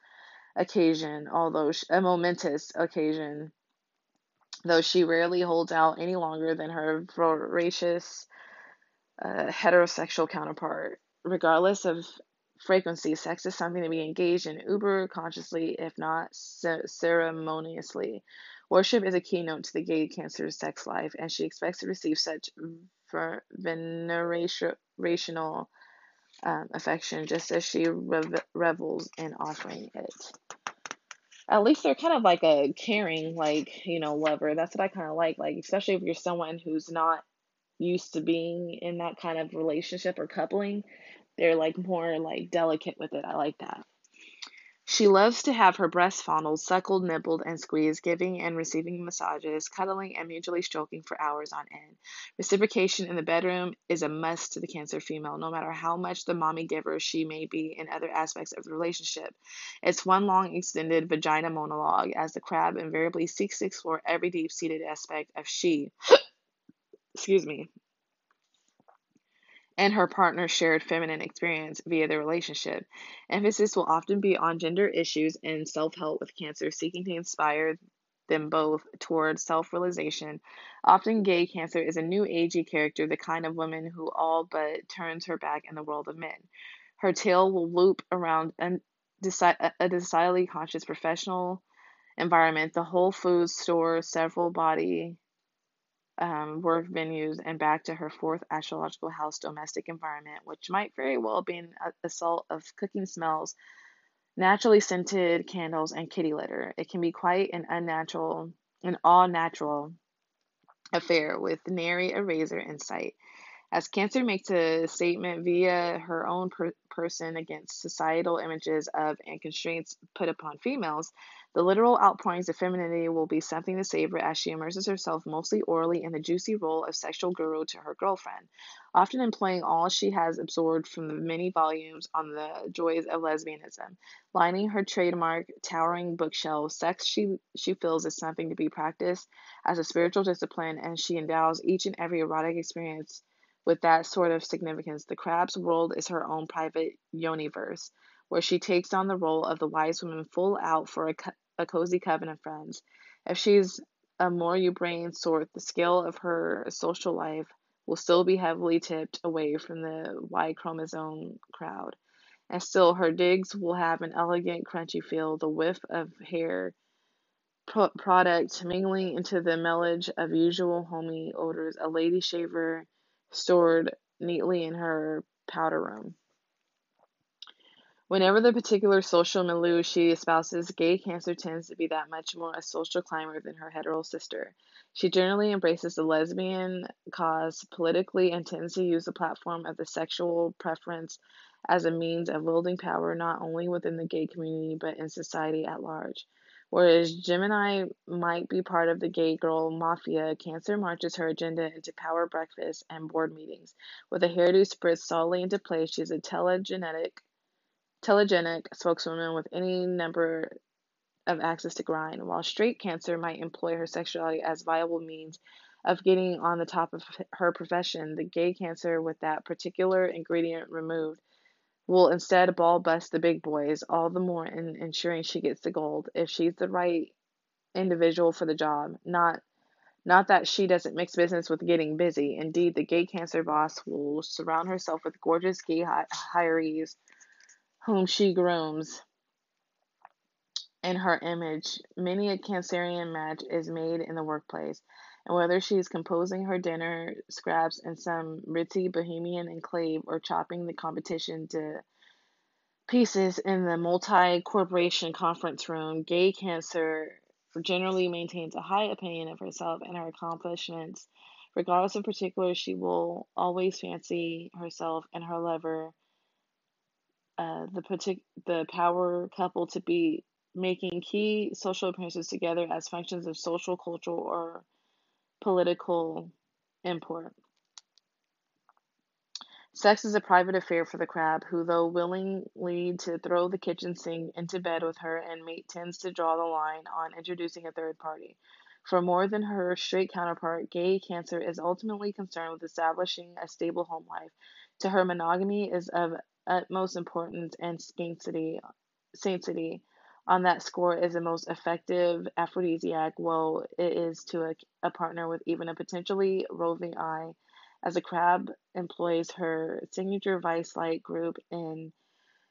occasion, although a momentous occasion, though she rarely holds out any longer than her voracious uh, heterosexual counterpart. Regardless of frequency, sex is something to be engaged in uber consciously, if not ceremoniously. Worship is a keynote to the gay cancer sex life, and she expects to receive such venerational um, affection just as she rev- revels in offering it. At least they're kind of like a caring, like, you know, lover. That's what I kind of like. Like, especially if you're someone who's not used to being in that kind of relationship or coupling they're like more like delicate with it. I like that. She loves to have her breasts fondled, suckled, nibbled, and squeezed, giving and receiving massages, cuddling, and mutually stroking for hours on end. Reciprocation in the bedroom is a must to the Cancer female, no matter how much the mommy giver she may be in other aspects of the relationship. It's one long extended vagina monologue, as the crab invariably seeks to explore every deep seated aspect of she. excuse me, and her partner's shared feminine experience via the relationship. Emphasis will often be on gender issues and self help with Cancer, seeking to inspire them both toward self realization. Often, gay Cancer is a new agey character, the kind of woman who all but turns her back in the world of men. Her tale will loop around a decidedly conscious professional environment, the Whole Foods store, several body um, work venues and back to her fourth astrological house domestic environment, which might very well be an assault of cooking smells, naturally scented candles, and kitty litter. It can be quite an unnatural, an all natural affair with nary a razor in sight. As Cancer makes a statement via her own per- person against societal images of and constraints put upon females, the literal outpourings of femininity will be something to savor as she immerses herself mostly orally in the juicy role of sexual guru to her girlfriend, often employing all she has absorbed from the many volumes on the joys of lesbianism. Lining her trademark towering bookshelf, sex she, she feels is something to be practiced as a spiritual discipline, and she endows each and every erotic experience with that sort of significance. The crab's world is her own private yoniverse, where she takes on the role of the wise woman full out for a, a cozy coven of friends. If she's a more you brain sort, the scale of her social life will still be heavily tipped away from the Y chromosome crowd. And still, her digs will have an elegant, crunchy feel, the whiff of hair pro- product mingling into the mellage of usual homey odors, a lady shaver stored neatly in her powder room. Whenever the particular social milieu she espouses, gay Cancer tends to be that much more a social climber than her hetero sister. She generally embraces the lesbian cause politically and tends to use the platform of the sexual preference as a means of wielding power not only within the gay community but in society at large. Whereas Gemini might be part of the gay girl mafia, Cancer marches her agenda into power breakfasts and board meetings. With a hairdo spritzed solidly into place, she's a telegenetic telegenic spokeswoman with any number of access to grind, while straight cancer might employ her sexuality as viable means of getting on the top of her profession, the gay cancer with that particular ingredient removed will instead ball bust the big boys all the more in ensuring she gets the gold if she's the right individual for the job, not not that she doesn't mix business with getting busy. Indeed, the gay cancer boss will surround herself with gorgeous gay hi- hirees whom she grooms in her image. Many a Cancerian match is made in the workplace, and whether she is composing her dinner scraps in some ritzy bohemian enclave or chopping the competition to pieces in the multi corporation conference room, gay Cancer generally maintains a high opinion of herself and her accomplishments. Regardless of particulars, she will always fancy herself and her lover uh, the partic- the power couple to be making key social appearances together as functions of social, cultural, or political import. Sex is a private affair for the crab, who, though willingly to throw the kitchen sink into bed with her and mate, tends to draw the line on introducing a third party. For more than her straight counterpart, gay Cancer is ultimately concerned with establishing a stable home life. To her, monogamy is of utmost importance and sanctity, sanctity on that score is the most effective aphrodisiac, while it is to a, a partner with even a potentially roving eye, as a crab employs her signature vice-like group in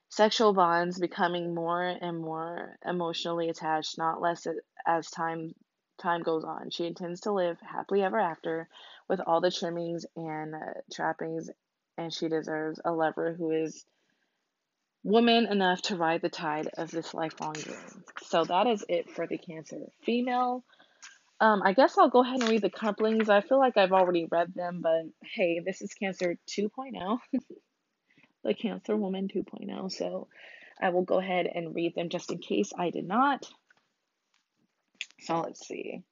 sexual bonds, becoming more and more emotionally attached, not less as time time goes on. She intends to live happily ever after, with all the trimmings and uh, trappings and she deserves a lover who is woman enough to ride the tide of this lifelong dream. So that is it for the Cancer female. Um, I guess I'll go ahead and read the couplings. I feel like I've already read them, but hey, this is Cancer 2.0, the Cancer Woman 2.0. So I will go ahead and read them just in case I did not. So let's see.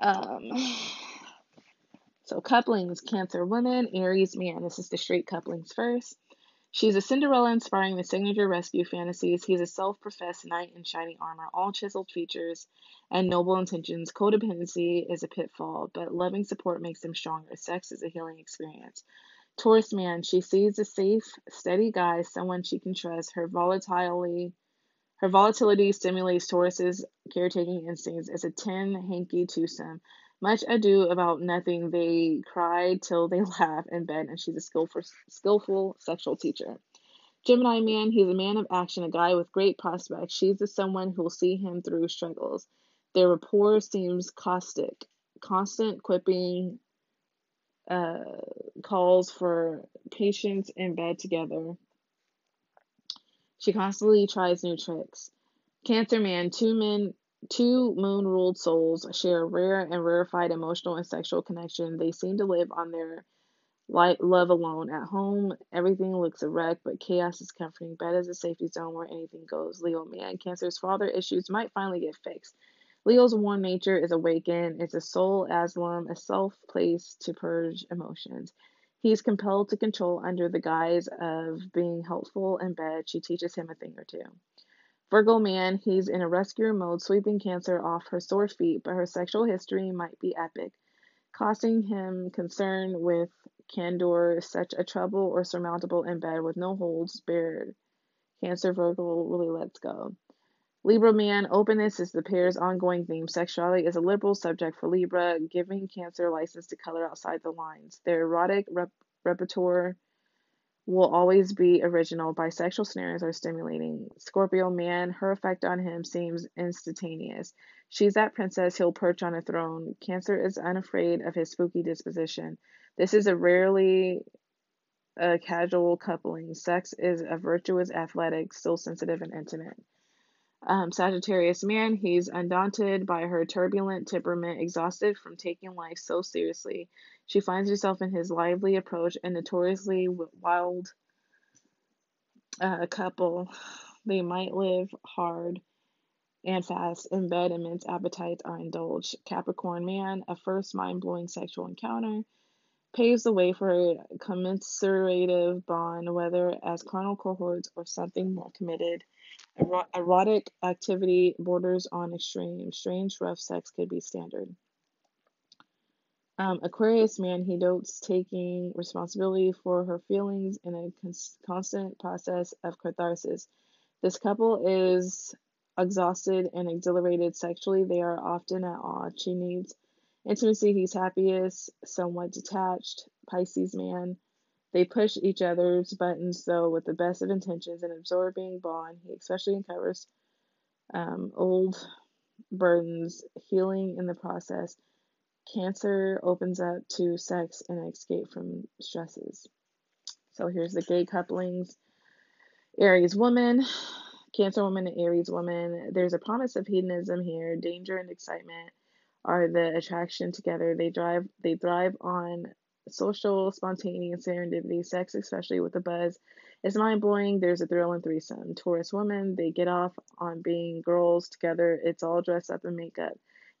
Um, so couplings, Cancer woman, Aries man. This is the straight couplings first. She's a Cinderella inspiring the signature rescue fantasies. He's a self professed knight in shining armor, all chiseled features and noble intentions. Codependency is a pitfall, but loving support makes him stronger. Sex is a healing experience. Taurus man, she sees a safe, steady guy, someone she can trust. Her volatility her volatility stimulates Taurus's caretaking instincts as a 10 hanky twosome. Much ado about nothing. They cry till they laugh in bed, and she's a skillful, skillful sexual teacher. Gemini man, he's a man of action, a guy with great prospects. She's the someone who'll see him through struggles. Their rapport seems caustic. Constant quipping uh, calls for patience in bed together. She constantly tries new tricks. Cancer man, two men two moon ruled souls share a rare and rarefied emotional and sexual connection. They seem to live on their light love alone. At home, everything looks a wreck, but chaos is comforting. Bed is a safety zone where anything goes. Leo man, Cancer's father issues might finally get fixed. Leo's warm nature is awakened. It's a soul asylum, a self place to purge emotions. He is compelled to control under the guise of being helpful in bed. She teaches him a thing or two. Virgo man, he's in a rescue mode, sweeping Cancer off her sore feet, but her sexual history might be epic, costing him concern with candor, such a trouble or surmountable in bed with no holds barred. Cancer Virgo really lets go. Libra man, openness is the pair's ongoing theme. Sexuality is a liberal subject for Libra, giving Cancer license to color outside the lines. Their erotic rep- repertoire will always be original. Bisexual scenarios are stimulating. Scorpio man, her effect on him seems instantaneous. She's that princess he'll perch on a throne. Cancer is unafraid of his spooky disposition. This is a rarely a casual coupling. Sex is a virtuous, athletic, still sensitive and intimate. Um, Sagittarius man, he's undaunted by her turbulent temperament, exhausted from taking life so seriously. She finds herself in his lively approach and notoriously wild uh, couple. They might live hard and fast in bed, men's appetites are indulged. Capricorn man, a first mind blowing sexual encounter, paves the way for a commensurative bond, whether as carnal cohorts or something more committed. Erotic activity borders on extreme. Strange, rough sex could be standard. Um, Aquarius man, he dotes taking responsibility for her feelings in a cons- constant process of catharsis. This couple is exhausted and exhilarated sexually. They are often at odds. She needs intimacy. He's happiest, somewhat detached. Pisces man, they push each other's buttons, though, with the best of intentions and absorbing bond. He especially uncovers um, old burdens, healing in the process. Cancer opens up to sex and escape from stresses. So here's the gay couplings Aries woman, Cancer woman, and Aries woman. There's a promise of hedonism here. Danger and excitement are the attraction together. They drive they thrive on social, spontaneous serendipity, sex, especially with a buzz, is mind blowing. There's a thrill in threesome. Taurus women, they get off on being girls together. It's all dressed up in makeup.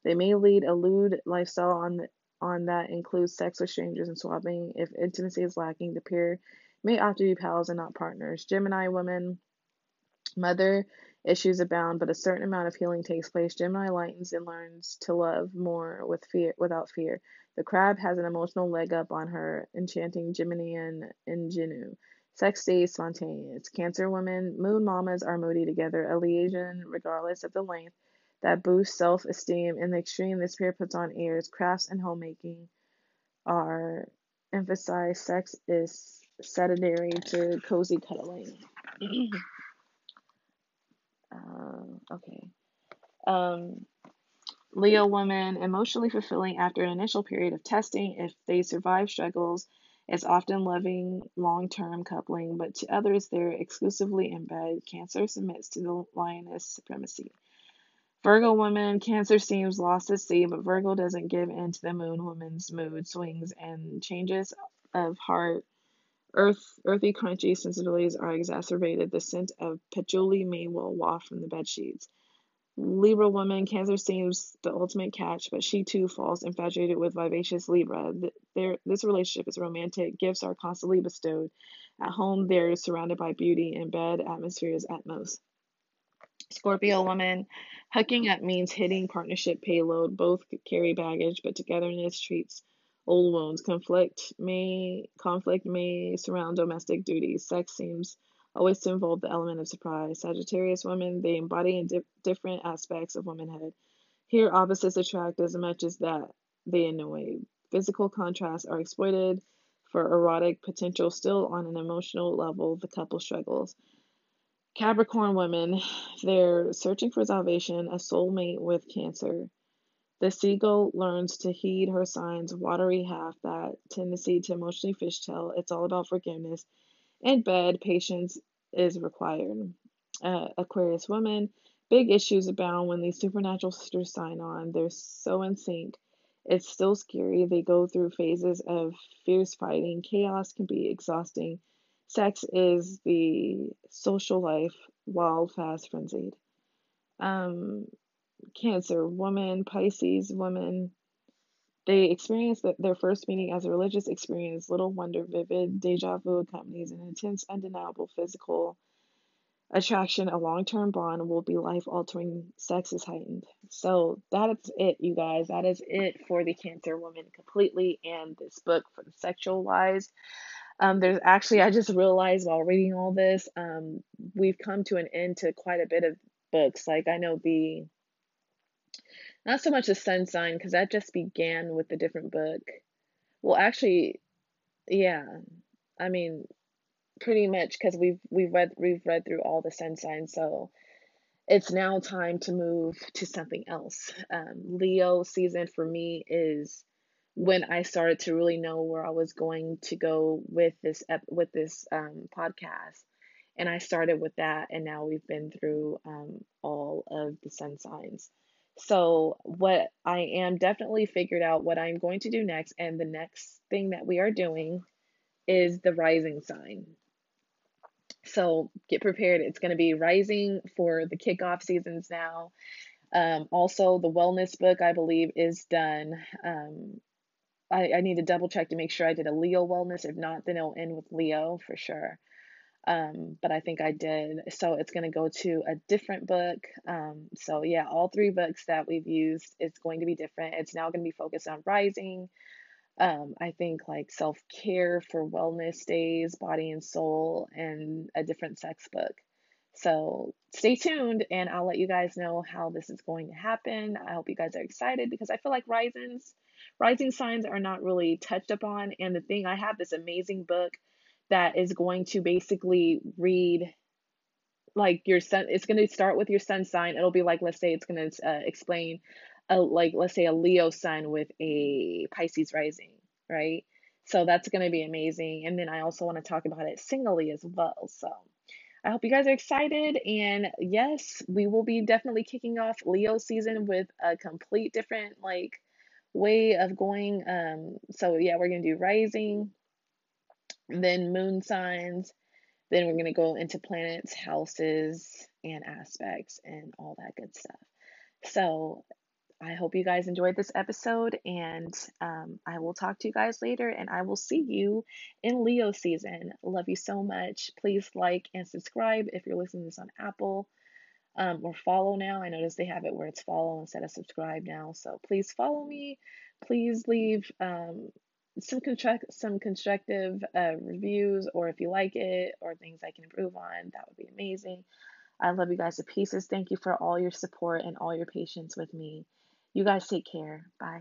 They may lead a lewd lifestyle on the, on that includes sex with strangers and swapping. If intimacy is lacking, the pair may opt to be pals and not partners. Gemini women, mother issues abound, but a certain amount of healing takes place. Gemini lightens and learns to love more with fear without fear. The crab has an emotional leg up on her, enchanting Gemini and ingenue. Sex stays spontaneous. Cancer women, moon mamas are moody together, a liaison regardless of the length that boosts self esteem. In the extreme, this pair puts on airs. Crafts and homemaking are emphasized. Sex is sedentary to cozy cuddling. uh, okay. Um, Leo women, emotionally fulfilling after an initial period of testing. If they survive struggles, it's often loving long term coupling, but to others, they're exclusively in bed. Cancer submits to the lioness supremacy. Virgo woman, Cancer seems lost at sea, but Virgo doesn't give in to the moon woman's mood swings and changes of heart Earth, earthy, crunchy sensibilities are exacerbated. The scent of patchouli may well waft from the bed sheets. Libra woman, Cancer seems the ultimate catch, but she too falls infatuated with vivacious Libra. This relationship is romantic. Gifts are constantly bestowed. At home, they're surrounded by beauty. In bed, atmosphere is at most. Scorpio woman, hooking up means hitting partnership payload. Both carry baggage, but togetherness treats old wounds. Conflict may conflict may surround domestic duties. Sex seems always to involve the element of surprise. Sagittarius women, they embody in di- different aspects of womanhood. Here, opposites attract as much as that they annoy. Physical contrasts are exploited for erotic potential. Still, on an emotional level, the couple struggles. Capricorn women, they're searching for salvation, a soulmate with Cancer. The sea goat learns to heed her signs, watery half, that tendency to emotionally fishtail. It's all about forgiveness in bed, patience is required. Uh, Aquarius women, big issues abound when these supernatural sisters sign on. They're so in sync. It's still scary. They go through phases of fierce fighting. Chaos can be exhausting. Sex is the social life, wild, fast, frenzied. Um, Cancer, woman, Pisces, woman, they experience the, their first meeting as a religious experience. Little wonder, vivid deja vu accompanies an intense, undeniable physical attraction. A long term bond will be life altering. Sex is heightened. So that is it, you guys. That is it for the Cancer woman completely and this book for the sexual wise. Um, there's actually, I just realized while reading all this, um, we've come to an end to quite a bit of books. Like I know the not so much the sun sign, because that just began with a different book. Well, actually, yeah. I mean, pretty much because we've we've read we've read through all the sun signs, so it's now time to move to something else. Um, Leo season for me is when I started to really know where I was going to go with this ep- with this um, podcast, and I started with that, and now we've been through um, all of the sun signs. So, what I am definitely figured out what I'm going to do next, and the next thing that we are doing is the rising sign. So, get prepared. It's going to be rising for the kickoff seasons now. Um, also, the wellness book, I believe, is done. Um, I, I need to double check to make sure I did a Leo wellness. If not, then it'll end with Leo for sure um, but I think I did. So it's going to go to a different book. Um, so yeah, all three books that we've used, it's going to be different. It's now going to be focused on rising. Um, I think like self care for wellness days, body and soul, and a different sex book. So stay tuned and I'll let you guys know how this is going to happen. I hope you guys are excited because I feel like risings, rising signs are not really touched upon. And the thing, I have this amazing book that is going to basically read like your sun it's going to start with your sun sign. It'll be like let's say it's going to uh, explain a, like let's say a leo sun with a pisces rising right? So that's going to be amazing. And then i also want to talk about it singly as well. So i hope you guys are excited. And yes we will be definitely kicking off leo season with a complete different like way of going. Um so yeah we're going to do rising then moon signs. Then we're going to go into planets, houses, and aspects, and all that good stuff. So I hope you guys enjoyed this episode, and um, I will talk to you guys later, and I will see you in Leo season. Love you so much. Please like and subscribe if you're listening to this on Apple. Um, or follow now. I notice they have it where it's follow instead of subscribe now. So please follow me. Please leave um, some construct some constructive uh, reviews or if you like it or things I can improve on, that would be amazing. I love you guys to pieces. Thank you for all your support and all your patience with me. You guys take care. Bye.